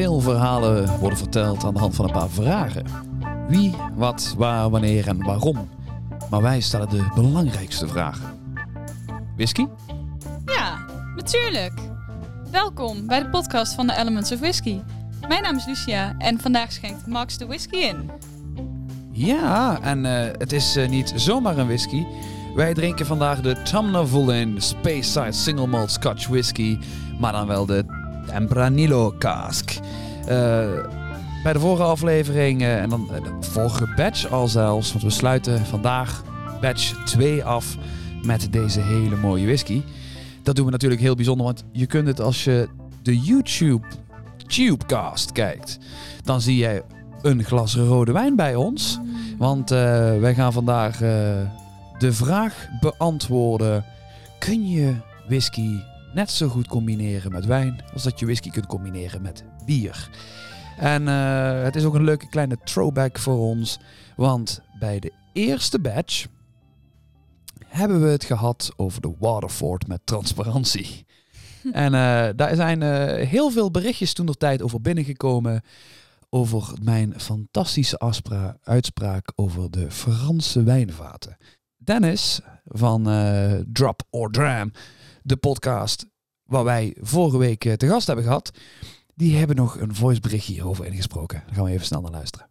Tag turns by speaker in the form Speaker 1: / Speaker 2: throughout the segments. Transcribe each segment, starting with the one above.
Speaker 1: Veel verhalen worden verteld aan de hand van een paar vragen. Wie, wat, waar, wanneer en waarom. Maar wij stellen de belangrijkste vraag. Whisky?
Speaker 2: Ja, natuurlijk. Welkom bij de podcast van de Elements of Whisky. Mijn naam is Lucia en vandaag schenkt Max de whisky in.
Speaker 1: Ja, en eh, het is eh, niet zomaar een whisky. Wij drinken vandaag de Tumnavulin Space Side Single Malt Scotch Whisky, maar dan wel de Tempranillo Cask. Eh, bij de vorige aflevering, eh, en dan eh, de vorige batch al zelfs, want we sluiten vandaag batch 2 af met deze hele mooie whisky. Dat doen we natuurlijk heel bijzonder, want je kunt het als je de YouTube Tubecast kijkt, dan zie jij een glas rode wijn bij ons. Want wij gaan vandaag de vraag beantwoorden: kun je whisky net zo goed combineren met wijn als dat je whisky kunt combineren met bier? En eh, het is ook een leuke kleine throwback voor ons, want bij de eerste batch hebben we het gehad over de Waterford met transparantie. en eh, daar zijn eh, heel veel berichtjes toen de tijd over binnengekomen over mijn fantastische uitspraak over de Franse wijnvaten. Dennis van Drop or Dram, de podcast waar wij vorige week eh, te gast hebben gehad, die hebben nog een voiceberichtje hierover ingesproken. Daar gaan we even snel naar luisteren.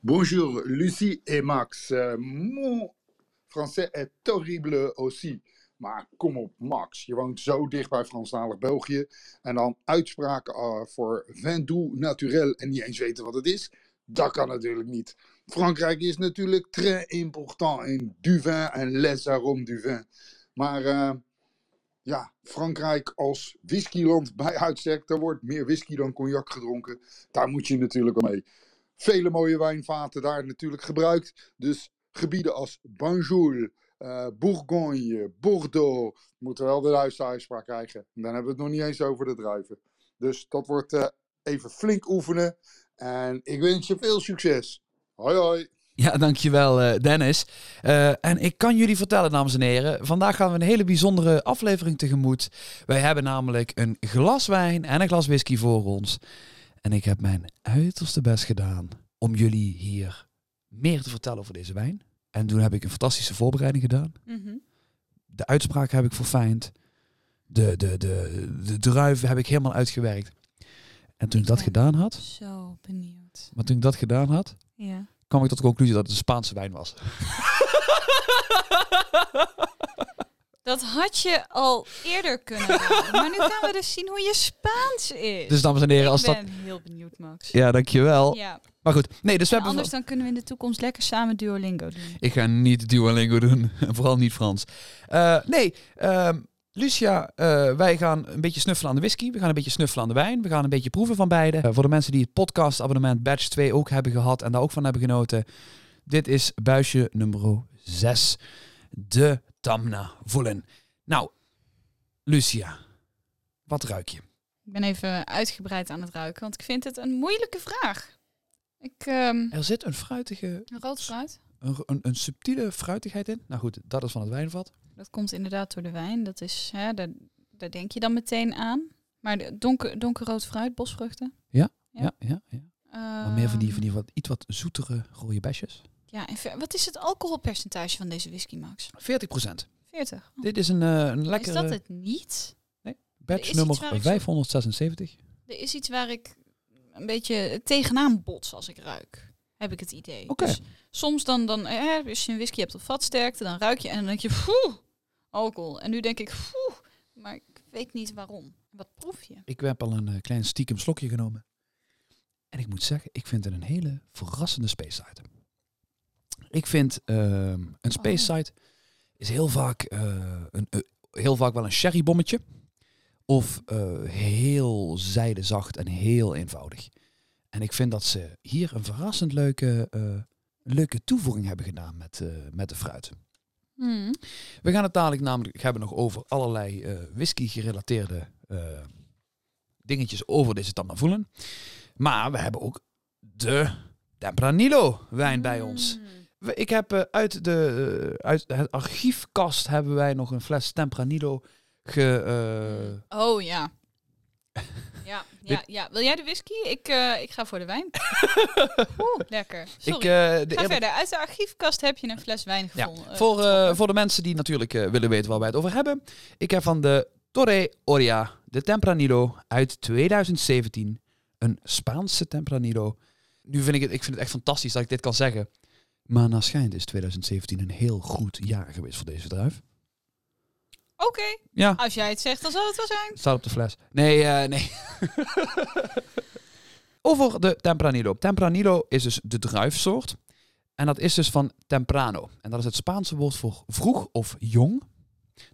Speaker 3: Bonjour Lucie et Max. Euh, mon français est horrible aussi. Maar kom op Max, je woont zo dicht bij Franstalig België. En dan uitspraken uh, voor vin doux naturel en niet eens weten wat het is. Dat kan natuurlijk niet. Frankrijk is natuurlijk très important in du vin en les arômes du vin. Maar ja, Frankrijk als whiskyland bij uitstek, daar wordt meer whisky dan cognac gedronken. Daar moet je natuurlijk mee vele mooie wijnvaten daar natuurlijk gebruikt. Dus gebieden als Banjul, uh, Bourgogne, Bordeaux. Moeten wel de juiste uitspraak krijgen. En dan hebben we het nog niet eens over de druiven. Dus dat wordt uh, even flink oefenen. En ik wens je veel succes. Hoi hoi.
Speaker 1: Ja, dankjewel uh, Dennis. Uh, en ik kan jullie vertellen, dames en heren, vandaag gaan we een hele bijzondere aflevering tegemoet. Wij hebben namelijk een glas wijn en een glas whisky voor ons. En ik heb mijn uiterste best gedaan om jullie hier meer te vertellen over deze wijn. En toen heb ik een fantastische voorbereiding gedaan.
Speaker 2: Mm -hmm.
Speaker 1: De uitspraak heb ik verfijnd. De, de, de, de druiven heb ik helemaal uitgewerkt. En toen ik dat gedaan had,
Speaker 2: Zo benieuwd.
Speaker 1: maar toen ik dat gedaan had,
Speaker 2: Ja.
Speaker 1: Kwam ik tot de conclusie dat het een Spaanse wijn was.
Speaker 2: Dat had je al eerder kunnen doen. Maar nu gaan we dus zien hoe je Spaans is.
Speaker 1: Dus dames en heren, als
Speaker 2: ik
Speaker 1: dat...
Speaker 2: ben heel benieuwd, Max.
Speaker 1: Ja, dankjewel.
Speaker 2: Ja.
Speaker 1: Maar goed, nee, dus we hebben...
Speaker 2: anders dan kunnen we in de toekomst lekker samen Duolingo doen.
Speaker 1: Ik ga niet Duolingo doen. En vooral niet Frans. Uh, nee, uh, Lucia, uh, wij gaan een beetje snuffelen aan de whisky. We gaan een beetje snuffelen aan de wijn. We gaan een beetje proeven van beide. Uh, voor de mensen die het podcast abonnement Batch 2 ook hebben gehad en daar ook van hebben genoten. Dit is buisje nummer 6. De Tamna Voelen. Nou, Lucia, wat ruik je?
Speaker 2: Ik ben even uitgebreid aan het ruiken, want ik vind het een moeilijke vraag. Ik, um,
Speaker 1: er zit een fruitige...
Speaker 2: Een rood fruit?
Speaker 1: Een, een, een, subtiele fruitigheid in. Nou goed, dat is van het wijnvat.
Speaker 2: Dat komt inderdaad door de wijn. Dat is, hè, daar, daar denk je dan meteen aan. Maar de donker, donkerrood fruit, bosvruchten.
Speaker 1: Ja, ja, ja. ja.
Speaker 2: Uh,
Speaker 1: meer van die, van die wat, iets wat zoetere rode besjes.
Speaker 2: Ja, en wat is het alcoholpercentage van deze whisky, Max?
Speaker 1: 40 procent.
Speaker 2: 40.
Speaker 1: Oh. Dit is een, uh, een lekkere...
Speaker 2: Is dat het niet?
Speaker 1: Nee, batch nummer 576.
Speaker 2: Zo... Er is iets waar ik een beetje tegenaan bots als ik ruik. Heb ik het idee.
Speaker 1: Oké. Okay.
Speaker 2: Dus soms dan, dan eh, als je een whisky hebt op vatsterkte, dan ruik je en dan denk je, poeh, alcohol. En nu denk ik, poeh, maar ik weet niet waarom. Wat proef je?
Speaker 1: Ik heb al een uh, klein stiekem slokje genomen. En ik moet zeggen, ik vind het een hele verrassende space site. Ik vind uh, een space site oh. is heel vaak, uh, een, uh, heel vaak wel een sherrybommetje. Of heel zijdezacht en heel eenvoudig. En ik vind dat ze hier een verrassend leuke, leuke toevoeging hebben gedaan met, met de fruit.
Speaker 2: Mm.
Speaker 1: We gaan het dadelijk namelijk hebben nog over allerlei uh, whisky gerelateerde dingetjes over deze voelen. Maar we hebben ook de Tempranillo wijn bij ons. Ik heb uh, uit, de, uit het archiefkast hebben wij nog een fles Tempranillo ge,
Speaker 2: oh ja. Ja, ja, ja. Wil jij de whisky? Ik, eh, ik ga voor de wijn. Oeh, lekker. Sorry.
Speaker 1: Ik, eh, de
Speaker 2: ga verder. Uit de archiefkast heb je een fles wijn
Speaker 1: Ja,
Speaker 2: gevonden.
Speaker 1: voor, eh,
Speaker 2: getrokken.
Speaker 1: voor de mensen die natuurlijk willen weten waar wij het over hebben. Ik heb van de Torre Oria de Tempranillo uit 2017. Een Spaanse Tempranillo. Nu vind ik het, ik vind het echt fantastisch dat ik dit kan zeggen. Maar naar schijnt is 2017 een heel goed jaar geweest voor deze druif.
Speaker 2: Oké,
Speaker 1: Ja,
Speaker 2: als jij het zegt, dan zal het wel zijn.
Speaker 1: staat op de fles. Nee, eh, nee. Over de Tempranillo. Tempranillo is dus de druifsoort. En dat is dus van temprano. En dat is het Spaanse woord voor vroeg of jong.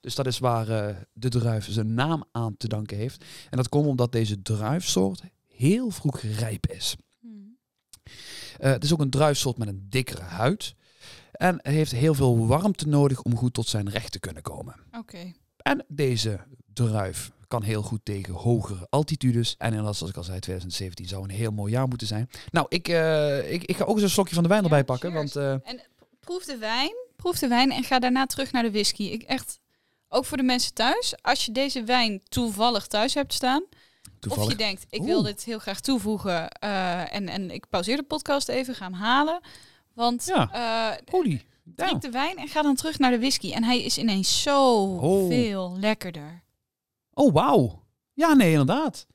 Speaker 1: Dus dat is waar eh, de druif zijn naam aan te danken heeft. En dat komt omdat deze druifsoort heel vroeg rijp is.
Speaker 2: Hmm.
Speaker 1: Eh, het is ook een druifsoort met een dikkere huid. En heeft heel veel warmte nodig om goed tot zijn recht te kunnen komen.
Speaker 2: Oké.
Speaker 1: En deze druif kan heel goed tegen hogere altitudes. En inderdaad, zoals ik al zei, 2017 zou een heel mooi jaar moeten zijn. Nou, ik, eh, ik, ik ga ook eens een slokje van de wijn
Speaker 2: Ja,
Speaker 1: erbij pakken.
Speaker 2: cheers.
Speaker 1: Want eh,
Speaker 2: En proef de wijn. Proef de wijn en ga daarna terug naar de whisky. Ik echt, ook voor de mensen thuis. Als je deze wijn toevallig thuis hebt staan.
Speaker 1: toevallig...
Speaker 2: Of je denkt, ik wil
Speaker 1: Oeh.
Speaker 2: dit heel graag toevoegen. eh, en, en ik pauzeer de podcast even, ga hem halen. Want
Speaker 1: Ja. Holy.
Speaker 2: drink de wijn en ga dan terug naar de whisky. En hij is ineens zo
Speaker 1: Oh.
Speaker 2: veel lekkerder.
Speaker 1: Oh, wauw. Ja, nee, inderdaad.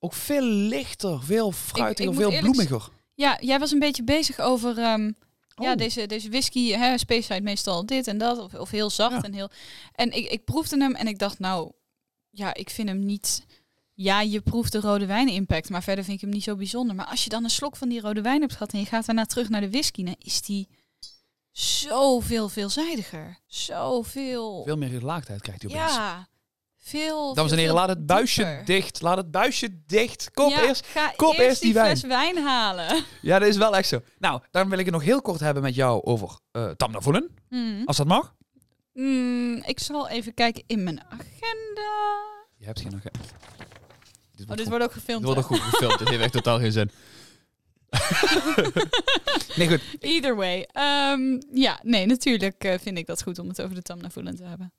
Speaker 1: Ook veel lichter, veel fruitiger, veel
Speaker 2: eerlijk
Speaker 1: bloemiger.
Speaker 2: Ja, jij was een beetje bezig over... ehm, Ja,
Speaker 1: Oh.
Speaker 2: deze, deze whisky, hè, Speyside meestal dit en dat. Of, of heel zacht
Speaker 1: Ja.
Speaker 2: en heel... En ik, ik proefde hem en ik dacht, nou... Ja, ik vind hem niet... Ja, je proeft de rode wijn impact, maar verder vind ik hem niet zo bijzonder. Maar als je dan een slok van die rode wijn hebt gehad en je gaat daarna terug naar de whisky, dan is die zoveel veelzijdiger. Zoveel...
Speaker 1: Veel meer gelaagdheid krijgt hij opeens.
Speaker 2: ja, veel
Speaker 1: Dames en heren, laat het buisje
Speaker 2: dieper.
Speaker 1: dicht. Laat het buisje dicht. Kom
Speaker 2: ja,
Speaker 1: eerst. kop
Speaker 2: eerst,
Speaker 1: eerst die
Speaker 2: fles wijn halen.
Speaker 1: Ja, dat is wel echt zo. Nou, dan wil ik het nog heel kort hebben met jou over uh, Tamna Voelen.
Speaker 2: Hmm.
Speaker 1: Als dat mag.
Speaker 2: Hmm, ik zal even kijken in mijn agenda.
Speaker 1: Je hebt geen... Dit
Speaker 2: Oh,
Speaker 1: wordt,
Speaker 2: dit wordt ook gefilmd.
Speaker 1: dit wordt ook goed gefilmd. dit heeft echt totaal geen zin. nee, goed.
Speaker 2: Either way. Ehm, ja, nee, natuurlijk eh, vind ik dat goed om het over de Tamna Voelen te hebben.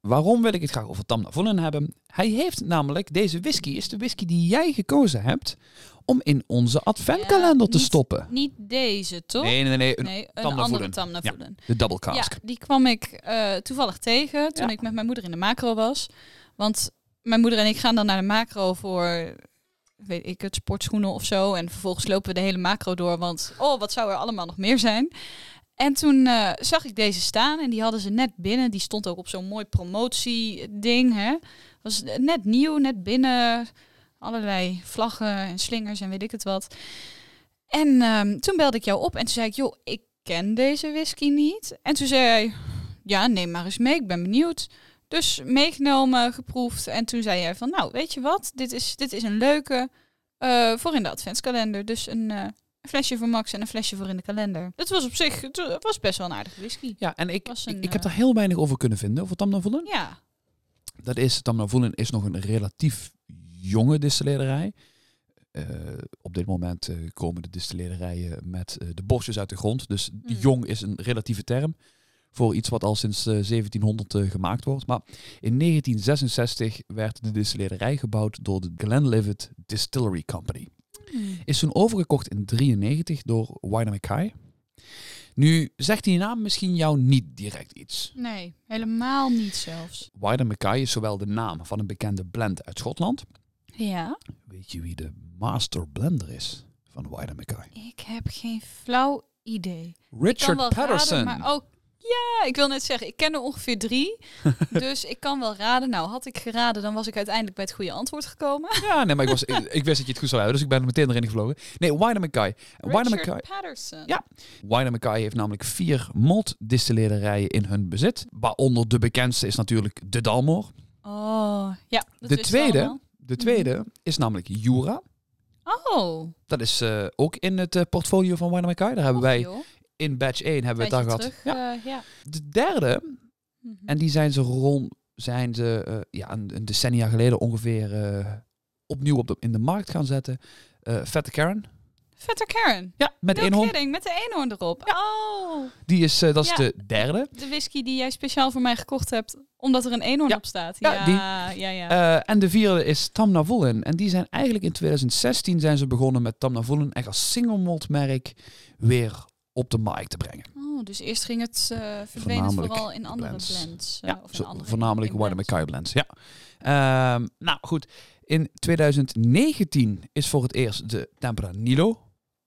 Speaker 1: Waarom wil ik het graag over Tamna Voelen hebben? Hij heeft namelijk... Deze whisky is de whisky die jij gekozen hebt... om in onze adventkalender te
Speaker 2: niet-
Speaker 1: stoppen.
Speaker 2: Niet deze, toch?
Speaker 1: Nee, nee, nee. Een,
Speaker 2: Nee, een
Speaker 1: Tamna
Speaker 2: andere
Speaker 1: Voelen.
Speaker 2: Tamna
Speaker 1: Ja.
Speaker 2: Voelen.
Speaker 1: De double
Speaker 2: Ja,
Speaker 1: cask.
Speaker 2: die kwam ik eh, toevallig tegen toen ik met mijn moeder in de macro was. Want mijn moeder en ik gaan dan naar de macro voor, weet ik het, sportschoenen of zo. En vervolgens lopen we de hele macro door, want oh, wat zou er allemaal nog meer zijn? En toen eh, zag ik deze staan en die hadden ze net binnen. Die stond ook op zo'n mooi promotieding. Hè? Was net nieuw, net binnen. Allerlei vlaggen en slingers en weet ik het wat. En ehm, toen belde ik jou op en toen zei ik, joh, ik ken deze whisky niet. En toen zei hij, ja, neem maar eens mee, ik ben benieuwd. Dus meegenomen, geproefd. En toen zei jij van, nou, weet je wat, dit is, dit is een leuke eh, voor in de adventskalender. Dus een, eh, een flesje voor Max en een flesje voor in de kalender. Het was op zich, het was best wel een aardige whisky.
Speaker 1: Ja, en ik,
Speaker 2: een,
Speaker 1: ik heb
Speaker 2: eh,
Speaker 1: daar heel weinig over kunnen vinden, over Tamna Voelen.
Speaker 2: Ja,
Speaker 1: Dat is, Tamna Voelen is nog een relatief jonge distillerij. Op dit moment komen de distillerijen met de borstjes uit de grond. Dus
Speaker 2: Mhm.
Speaker 1: jong is een relatieve term voor iets wat al sinds eh, 1700 eh, gemaakt wordt. Maar in 1966 werd de distillerij gebouwd door de Glenlivet Distillery Company.
Speaker 2: Hmm.
Speaker 1: Is toen overgekocht in 93 door Wyder Mackay. Nu zegt die naam misschien jou niet direct iets.
Speaker 2: nee, helemaal niet zelfs.
Speaker 1: Wyder Mackay is zowel de naam van een bekende blend uit Schotland.
Speaker 2: Ja,
Speaker 1: Weet je wie de master blender is van Wyder Mackay?
Speaker 2: ik heb geen flauw idee.
Speaker 1: Richard Patterson.
Speaker 2: raden, maar ook ja, ik wil net zeggen, ik ken er ongeveer drie. dus ik kan wel raden. Nou, had ik geraden, dan was ik uiteindelijk bij het goede antwoord gekomen.
Speaker 1: Ja, nee, maar ik, was, ik, ik wist dat je het goed zou hebben, dus ik ben er meteen erin gevlogen. Nee, Wyder Mackay. Wyder
Speaker 2: Richard
Speaker 1: Mackay,
Speaker 2: Patterson.
Speaker 1: Ja. Wyder Mackay heeft namelijk vier maltdistillerijen in hun bezit. Waaronder de bekendste is natuurlijk de Dalmor.
Speaker 2: Oh, ja. Dat
Speaker 1: De tweede, de tweede is namelijk Jura.
Speaker 2: Oh,
Speaker 1: Dat is eh, ook in het eh, portfolio van Wyder Mackay. Daar hebben wij
Speaker 2: joh.
Speaker 1: In batch 1 hebben we het daar gehad. Ja.
Speaker 2: eh, ja.
Speaker 1: De derde,
Speaker 2: Mhm.
Speaker 1: en die zijn ze rond, zijn ze eh, ja, een, een decennia geleden ongeveer eh, opnieuw op de, in de markt gaan zetten. Vette Karen.
Speaker 2: Vetter Karen.
Speaker 1: Ja, met
Speaker 2: No
Speaker 1: eenhoorn.
Speaker 2: kidding, met de eenhoorn erop. Oh,
Speaker 1: Die is, dat is de derde.
Speaker 2: de whisky die jij speciaal voor mij gekocht hebt, omdat er een eenhoorn op staat.
Speaker 1: Ja,
Speaker 2: Ja,
Speaker 1: die.
Speaker 2: ja, ja.
Speaker 1: En de vierde is Tamna Vullen. En die zijn eigenlijk in 2016 zijn ze begonnen met Tamna Vullen echt als single malt merk weer op de markt te brengen.
Speaker 2: Oh, dus eerst ging het verdwenen
Speaker 1: Voornamelijk
Speaker 2: vooral in andere
Speaker 1: blends.
Speaker 2: blends. eh,
Speaker 1: ja,
Speaker 2: of in andere
Speaker 1: voornamelijk
Speaker 2: blends.
Speaker 1: McKay blends. Ja. Ehm, nou goed, in 2019 is voor het eerst de Tempranillo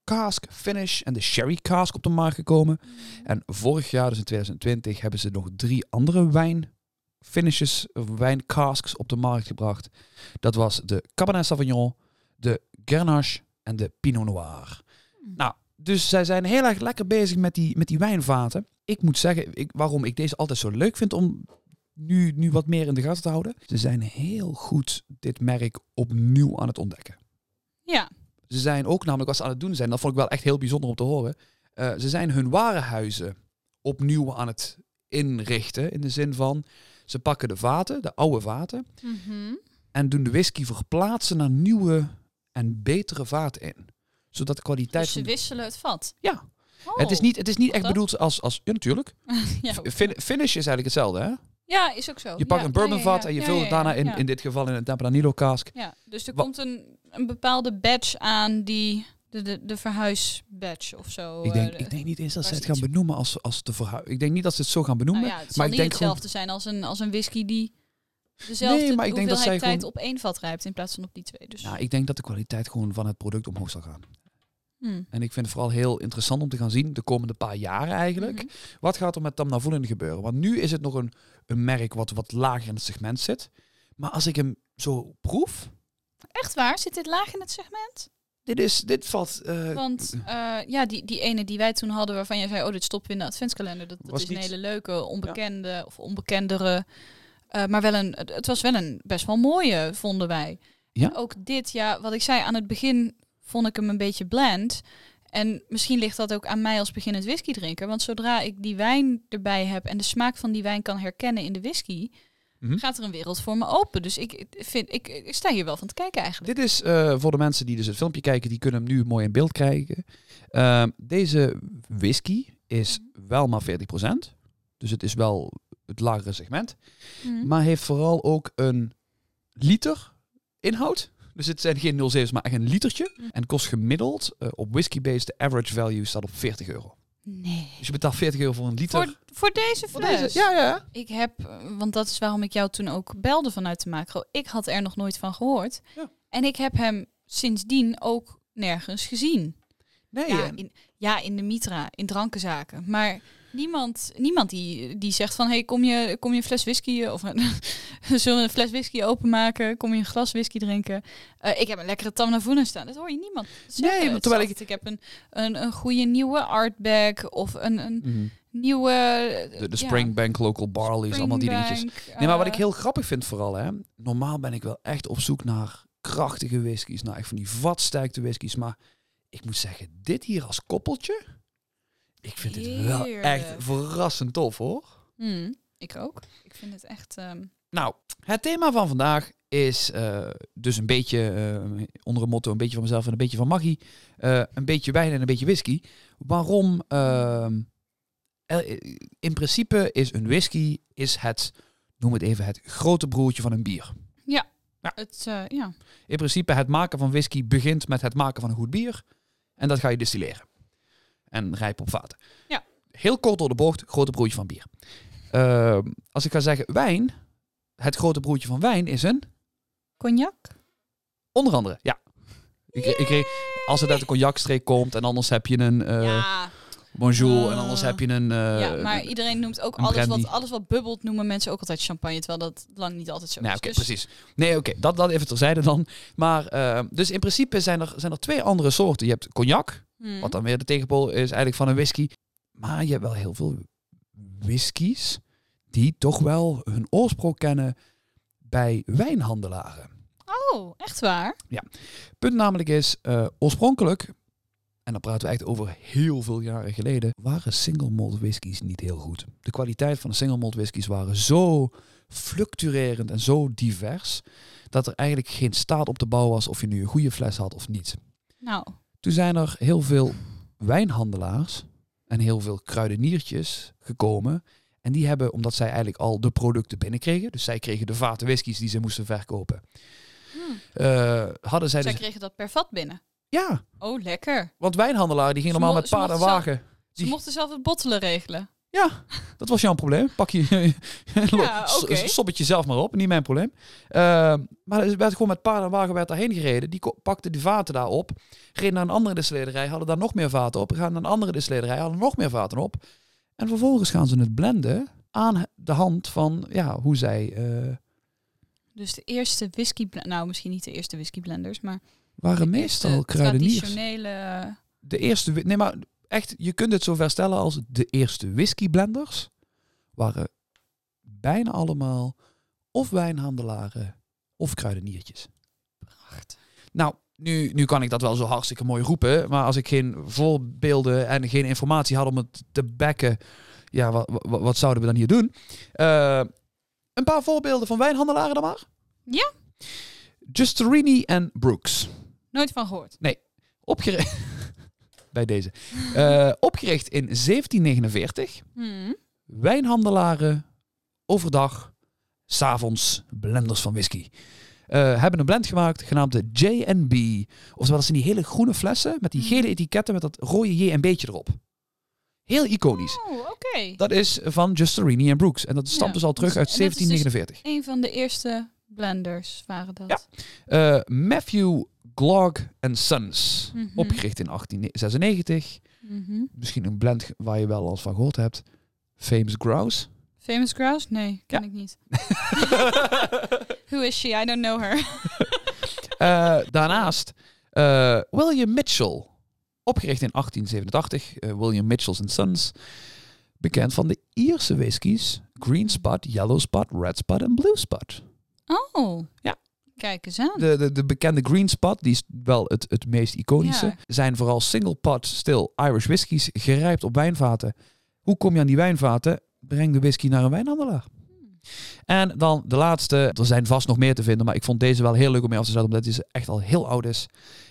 Speaker 1: cask finish en de sherry cask op de markt gekomen. En vorig jaar, dus in 2020, hebben ze nog drie andere wijn finishes, of wijncasks op de markt gebracht. Dat was de Cabernet Sauvignon, de Grenache en de Pinot Noir.
Speaker 2: Hmm.
Speaker 1: Nou, dus zij zijn heel erg lekker bezig met die, met die wijnvaten. Ik moet zeggen, ik, waarom ik deze altijd zo leuk vind om nu, nu wat meer in de gaten te houden. Ze zijn heel goed dit merk opnieuw aan het ontdekken.
Speaker 2: Ja,
Speaker 1: Ze zijn ook namelijk wat ze aan het doen zijn, dat vond ik wel echt heel bijzonder om te horen. Eh, ze zijn hun warenhuizen opnieuw aan het inrichten. In de zin van, ze pakken de vaten, de oude vaten,
Speaker 2: Mhm.
Speaker 1: en doen de whisky verplaatsen naar nieuwe en betere vaten in. Zodat de kwaliteit
Speaker 2: dus ze
Speaker 1: de-
Speaker 2: wisselen het vat.
Speaker 1: Ja.
Speaker 2: Oh.
Speaker 1: Het is niet, het is niet echt
Speaker 2: dat?
Speaker 1: bedoeld als, als ja natuurlijk.
Speaker 2: ja,
Speaker 1: Fin- finish is eigenlijk hetzelfde hè.
Speaker 2: ja, is ook zo.
Speaker 1: Je pakt
Speaker 2: Ja,
Speaker 1: een
Speaker 2: ja,
Speaker 1: bourbon
Speaker 2: ja,
Speaker 1: vat
Speaker 2: ja.
Speaker 1: en je
Speaker 2: Ja,
Speaker 1: vult
Speaker 2: ja,
Speaker 1: het daarna
Speaker 2: ja,
Speaker 1: in,
Speaker 2: ja.
Speaker 1: in dit geval in een Tempranillo cask.
Speaker 2: Ja, dus er komt een, een bepaalde badge aan die de, de, de verhuisbadge of zo.
Speaker 1: Ik denk,
Speaker 2: eh,
Speaker 1: ik denk niet eens dat ze het gaan benoemen als, als de verhuis. Ik denk niet dat ze het zo gaan benoemen.
Speaker 2: nou ja, het
Speaker 1: maar ik
Speaker 2: niet
Speaker 1: denk gewoon-
Speaker 2: hetzelfde zijn als een, als een whisky die dezelfde
Speaker 1: Nee, maar ik denk dat zij
Speaker 2: tijd
Speaker 1: gewoon-
Speaker 2: op één vat rijpt in plaats van op die twee. Dus,
Speaker 1: Nou, ik denk dat de kwaliteit gewoon van het product omhoog zal gaan.
Speaker 2: Hmm.
Speaker 1: En ik vind het vooral heel interessant om te gaan zien, de komende paar jaren eigenlijk.
Speaker 2: Mhm.
Speaker 1: Wat gaat er met Tamna Vullen gebeuren? Want nu is het nog een, een merk wat wat lager in het segment zit. Maar als ik hem zo proef,
Speaker 2: Echt waar? Zit dit laag in het segment?
Speaker 1: dit, is, dit valt... eh,
Speaker 2: Want eh, ja, die, die ene die wij toen hadden, waarvan jij zei, oh, dit we in de adventskalender. Dat, dat
Speaker 1: Was
Speaker 2: is
Speaker 1: niet-
Speaker 2: een hele leuke, onbekende of onbekendere. eh, maar wel een, het, het was wel een best wel mooie, vonden wij.
Speaker 1: Ja?
Speaker 2: En ook dit, ja, wat ik zei aan het begin, vond ik hem een beetje bland. En misschien ligt dat ook aan mij als beginnend whisky drinker. Want zodra ik die wijn erbij heb en de smaak van die wijn kan herkennen in de whisky,
Speaker 1: Mhm.
Speaker 2: gaat er een wereld voor me open. Dus ik, vind, ik, ik sta hier wel van te kijken eigenlijk.
Speaker 1: Dit is eh, voor de mensen die dus het filmpje kijken, die kunnen hem nu mooi in beeld krijgen. Ehm, deze whisky is wel maar 40%. Dus het is wel het lagere segment.
Speaker 2: Mhm.
Speaker 1: Maar heeft vooral ook een liter inhoud. Dus het zijn geen 0,7's, maar echt een litertje.
Speaker 2: Mhm.
Speaker 1: En kost gemiddeld eh, op whisky-based, de average value staat op 40 euro.
Speaker 2: Nee.
Speaker 1: Dus je betaalt 40 euro voor een liter.
Speaker 2: Voor, voor deze
Speaker 1: Voor
Speaker 2: fles?
Speaker 1: deze- Ja, ja.
Speaker 2: Ik heb, eh, want dat is waarom ik jou toen ook belde vanuit de macro. Ik had er nog nooit van gehoord.
Speaker 1: Ja.
Speaker 2: En ik heb hem sindsdien ook nergens gezien.
Speaker 1: Nee,
Speaker 2: Ja,
Speaker 1: en-
Speaker 2: in, ja, in de Mitra, in drankenzaken. Maar niemand, niemand die, die zegt van... hey, kom je, kom je een fles whisky... of een, zullen we een fles whisky openmaken? Kom je een glas whisky drinken? Eh, ik heb een lekkere Tamnavoenen staan. Dat hoor je niemand zeggen.
Speaker 1: Nee,
Speaker 2: is
Speaker 1: terwijl ik-
Speaker 2: ik heb een, een, een goede nieuwe artbag... of een, een
Speaker 1: Mhm.
Speaker 2: nieuwe...
Speaker 1: de,
Speaker 2: ja,
Speaker 1: Springbank Local Barley's, allemaal die dingetjes. Nee, maar wat ik
Speaker 2: eh,
Speaker 1: heel grappig vind vooral, hè. Normaal ben ik wel echt op zoek naar krachtige whiskies. Naar echt van die vatsterkte whiskies. Maar ik moet zeggen, dit hier als koppeltje... Ik vind het wel echt verrassend tof, hoor.
Speaker 2: Hmm, ik ook. Ik vind het echt... ehm,
Speaker 1: Nou, het thema van vandaag is eh, dus een beetje eh, onder een motto, een beetje van mezelf en een beetje van Maggie. eh, een beetje wijn en een beetje whisky. Waarom? ehm, in principe is een whisky is het, noem het even, het grote broertje van een bier.
Speaker 2: het, eh, ja.
Speaker 1: In principe het maken van whisky begint met het maken van een goed bier. En dat ga je distilleren. En rijpen op vaten.
Speaker 2: Ja.
Speaker 1: Heel kort door de bocht, grote broertje van bier. Ehm, als ik ga zeggen wijn, het grote broertje van wijn is een
Speaker 2: Cognac?
Speaker 1: Onder andere, ja. Ik, ik, ik- als het uit de cognacstreek komt en anders heb je een eh
Speaker 2: ja,
Speaker 1: bonjour en
Speaker 2: Eh,
Speaker 1: anders heb je een... eh,
Speaker 2: ja, maar iedereen noemt ook alles wat, alles wat bubbelt, noemen mensen ook altijd champagne, terwijl dat lang niet altijd zo
Speaker 1: Nee,
Speaker 2: is. Dus-
Speaker 1: precies. Nee, oké, dat, dat even terzijde dan. Maar, eh, dus in principe zijn er, zijn er twee andere soorten. Je hebt cognac,
Speaker 2: Hmm.
Speaker 1: wat dan weer de tegenpool is eigenlijk van een whisky. Maar je hebt wel heel veel whiskies die toch wel hun oorsprong kennen bij wijnhandelaren.
Speaker 2: Oh, echt waar?
Speaker 1: Punt namelijk is, eh, oorspronkelijk, en dan praten we echt over heel veel jaren geleden, waren single malt whiskies niet heel goed. De kwaliteit van de single malt whiskies waren zo fluctuerend en zo divers, dat er eigenlijk geen staat op de bouw was of je nu een goede fles had of niet.
Speaker 2: Nou,
Speaker 1: Toen zijn er heel veel wijnhandelaars en heel veel kruideniertjes gekomen. En die hebben, omdat zij eigenlijk al de producten binnenkregen, dus zij kregen de vaten whiskies die ze moesten verkopen,
Speaker 2: Hmm.
Speaker 1: eh, hadden zij
Speaker 2: Zij
Speaker 1: dus...
Speaker 2: kregen dat per vat binnen.
Speaker 1: Ja,
Speaker 2: Oh, lekker.
Speaker 1: want wijnhandelaar die ging
Speaker 2: Ze
Speaker 1: normaal met paard en wagen.
Speaker 2: Ze
Speaker 1: Die-
Speaker 2: mochten zelf het bottelen regelen.
Speaker 1: Ja, dat was jouw probleem. Pak je
Speaker 2: Ja,
Speaker 1: s-
Speaker 2: oké.
Speaker 1: sop het jezelf maar op, niet mijn probleem. Uh, maar er werd gewoon met paard en wagen werd daarheen gereden. Die pakten die vaten daar op, reden naar een andere distillerij, hadden daar nog meer vaten op. Gaan naar een andere distillerij, hadden nog meer vaten op. En vervolgens gaan ze het blenden aan de hand van ja, hoe zij eh,
Speaker 2: Dus de eerste whisky... Nou, misschien niet de eerste whiskyblenders, maar...
Speaker 1: waren meestal kruideniers.
Speaker 2: Traditionele...
Speaker 1: De eerste, nee maar echt, je kunt het zo ver stellen als de eerste whiskyblenders waren bijna allemaal of wijnhandelaren of kruideniertjes.
Speaker 2: Pracht.
Speaker 1: Nou, nu, nu kan ik dat wel zo hartstikke mooi roepen, maar als ik geen voorbeelden en geen informatie had om het te backen, ja, wat, wat, wat zouden we dan hier doen? Eh, een paar voorbeelden van wijnhandelaren dan maar.
Speaker 2: Ja.
Speaker 1: Justerini en Brooks.
Speaker 2: Nooit van gehoord.
Speaker 1: Opgericht. Bij deze. Eh, opgericht in 1749.
Speaker 2: Hmm.
Speaker 1: Wijnhandelaren overdag, s'avonds blenders van whisky. Eh, hebben een blend gemaakt genaamd de J&B. Oftewel, dat zijn die hele groene flessen met die
Speaker 2: Mhm.
Speaker 1: gele etiketten met dat rode J&B'tje erop. Heel iconisch.
Speaker 2: Oh, oké.
Speaker 1: Dat is van Justerini en Brooks. En dat stamt
Speaker 2: Ja.
Speaker 1: dus al terug uit
Speaker 2: En dat is dus-
Speaker 1: 1749.
Speaker 2: Een van de eerste blenders waren dat.
Speaker 1: Ja. Eh, Matthew Glog and Sons.
Speaker 2: Mhm.
Speaker 1: Opgericht in 1896.
Speaker 2: Mhm.
Speaker 1: Misschien een blend waar je wel al van gehoord hebt. Famous Grouse.
Speaker 2: Famous Grouse? Nee, ken
Speaker 1: Ja.
Speaker 2: ik niet. Who is she? I don't know her.
Speaker 1: Eh, daarnaast eh, William Mitchell. Opgericht in 1887. eh, William Mitchell's Sons. Bekend van de Ierse whiskies. Green Spot, Yellow Spot, Red Spot en Blue Spot.
Speaker 2: Oh.
Speaker 1: Ja.
Speaker 2: Kijk eens aan.
Speaker 1: De, de, de bekende Green Spot, die is wel het, het meest iconische.
Speaker 2: Ja.
Speaker 1: Zijn vooral single pot, stil Irish whiskies, gerijpt op wijnvaten. Hoe kom je aan die wijnvaten? Breng de whisky naar een wijnhandelaar. En dan de laatste. Er zijn vast nog meer te vinden, maar ik vond deze wel heel leuk om mee af te zetten, omdat deze echt al heel oud is.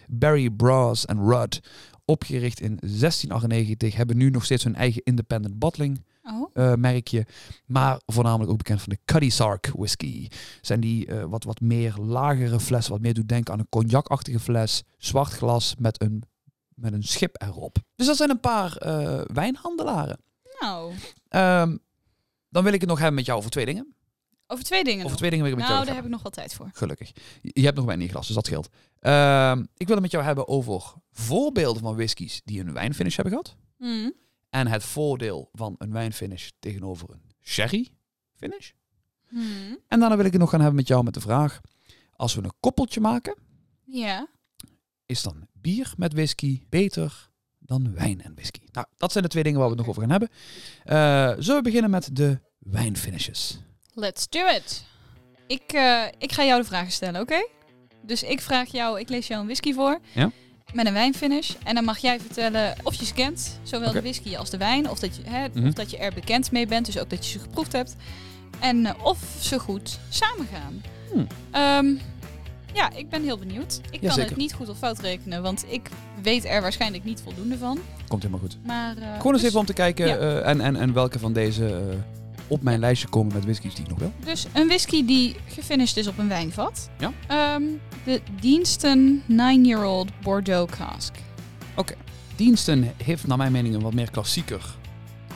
Speaker 1: Barry Bras en Rudd, opgericht in 1698, hebben nu nog steeds hun eigen independent bottling
Speaker 2: Oh.
Speaker 1: eh, merkje. Maar voornamelijk ook bekend van de Cuddy Sark whisky. Zijn die eh, wat, wat meer lagere fles, wat meer doet denken aan een cognacachtige fles. Zwart glas met een, met een schip erop. Dus dat zijn een paar eh, wijnhandelaren.
Speaker 2: Nou,
Speaker 1: Ehm, dan wil ik het nog hebben met jou over twee dingen.
Speaker 2: over twee dingen
Speaker 1: Over
Speaker 2: nog.
Speaker 1: twee dingen wil ik met
Speaker 2: Nou,
Speaker 1: jou
Speaker 2: daar
Speaker 1: het
Speaker 2: heb ik nog wel tijd voor.
Speaker 1: Gelukkig. Je, hebt nog wijn in je glas, dus dat scheelt. Ehm, ik wil het met jou hebben over voorbeelden van whiskies die een wijnfinish hebben gehad.
Speaker 2: Hmm.
Speaker 1: En het voordeel van een wijnfinish tegenover een sherry finish.
Speaker 2: Hmm.
Speaker 1: En daarna wil ik het nog gaan hebben met jou met de vraag. Als we een koppeltje maken,
Speaker 2: Ja.
Speaker 1: is dan bier met whisky beter dan wijn en whisky? Nou, dat zijn de twee dingen waar we het nog over gaan hebben. Eh, zullen we beginnen met de wijnfinishes?
Speaker 2: Let's do it. Ik, eh, ik ga jou de vragen stellen, oké? Dus ik vraag jou, ik lees jou een whisky voor.
Speaker 1: Ja.
Speaker 2: Met een wijnfinish. En dan mag jij vertellen of je ze kent. Zowel de whisky als de wijn. Of dat, je, hè,
Speaker 1: Mhm.
Speaker 2: of dat je er bekend mee bent. Dus ook dat je ze geproefd hebt. En eh, of ze goed samengaan.
Speaker 1: Hmm.
Speaker 2: Ehm, ja, ik ben heel benieuwd. Ik kan het niet goed of fout rekenen. Want ik weet er waarschijnlijk niet voldoende van.
Speaker 1: Komt helemaal goed.
Speaker 2: Maar, eh,
Speaker 1: Gewoon eens
Speaker 2: dus-
Speaker 1: even om te kijken
Speaker 2: ja.
Speaker 1: eh, en, en, en welke van deze op mijn lijstje komen met whiskies die ik nog wil.
Speaker 2: Dus een whisky die gefinished is op een wijnvat.
Speaker 1: Ja.
Speaker 2: Ehm, de Diensten 9-year-old Bordeaux cask.
Speaker 1: Diensten heeft naar mijn mening een wat meer klassieker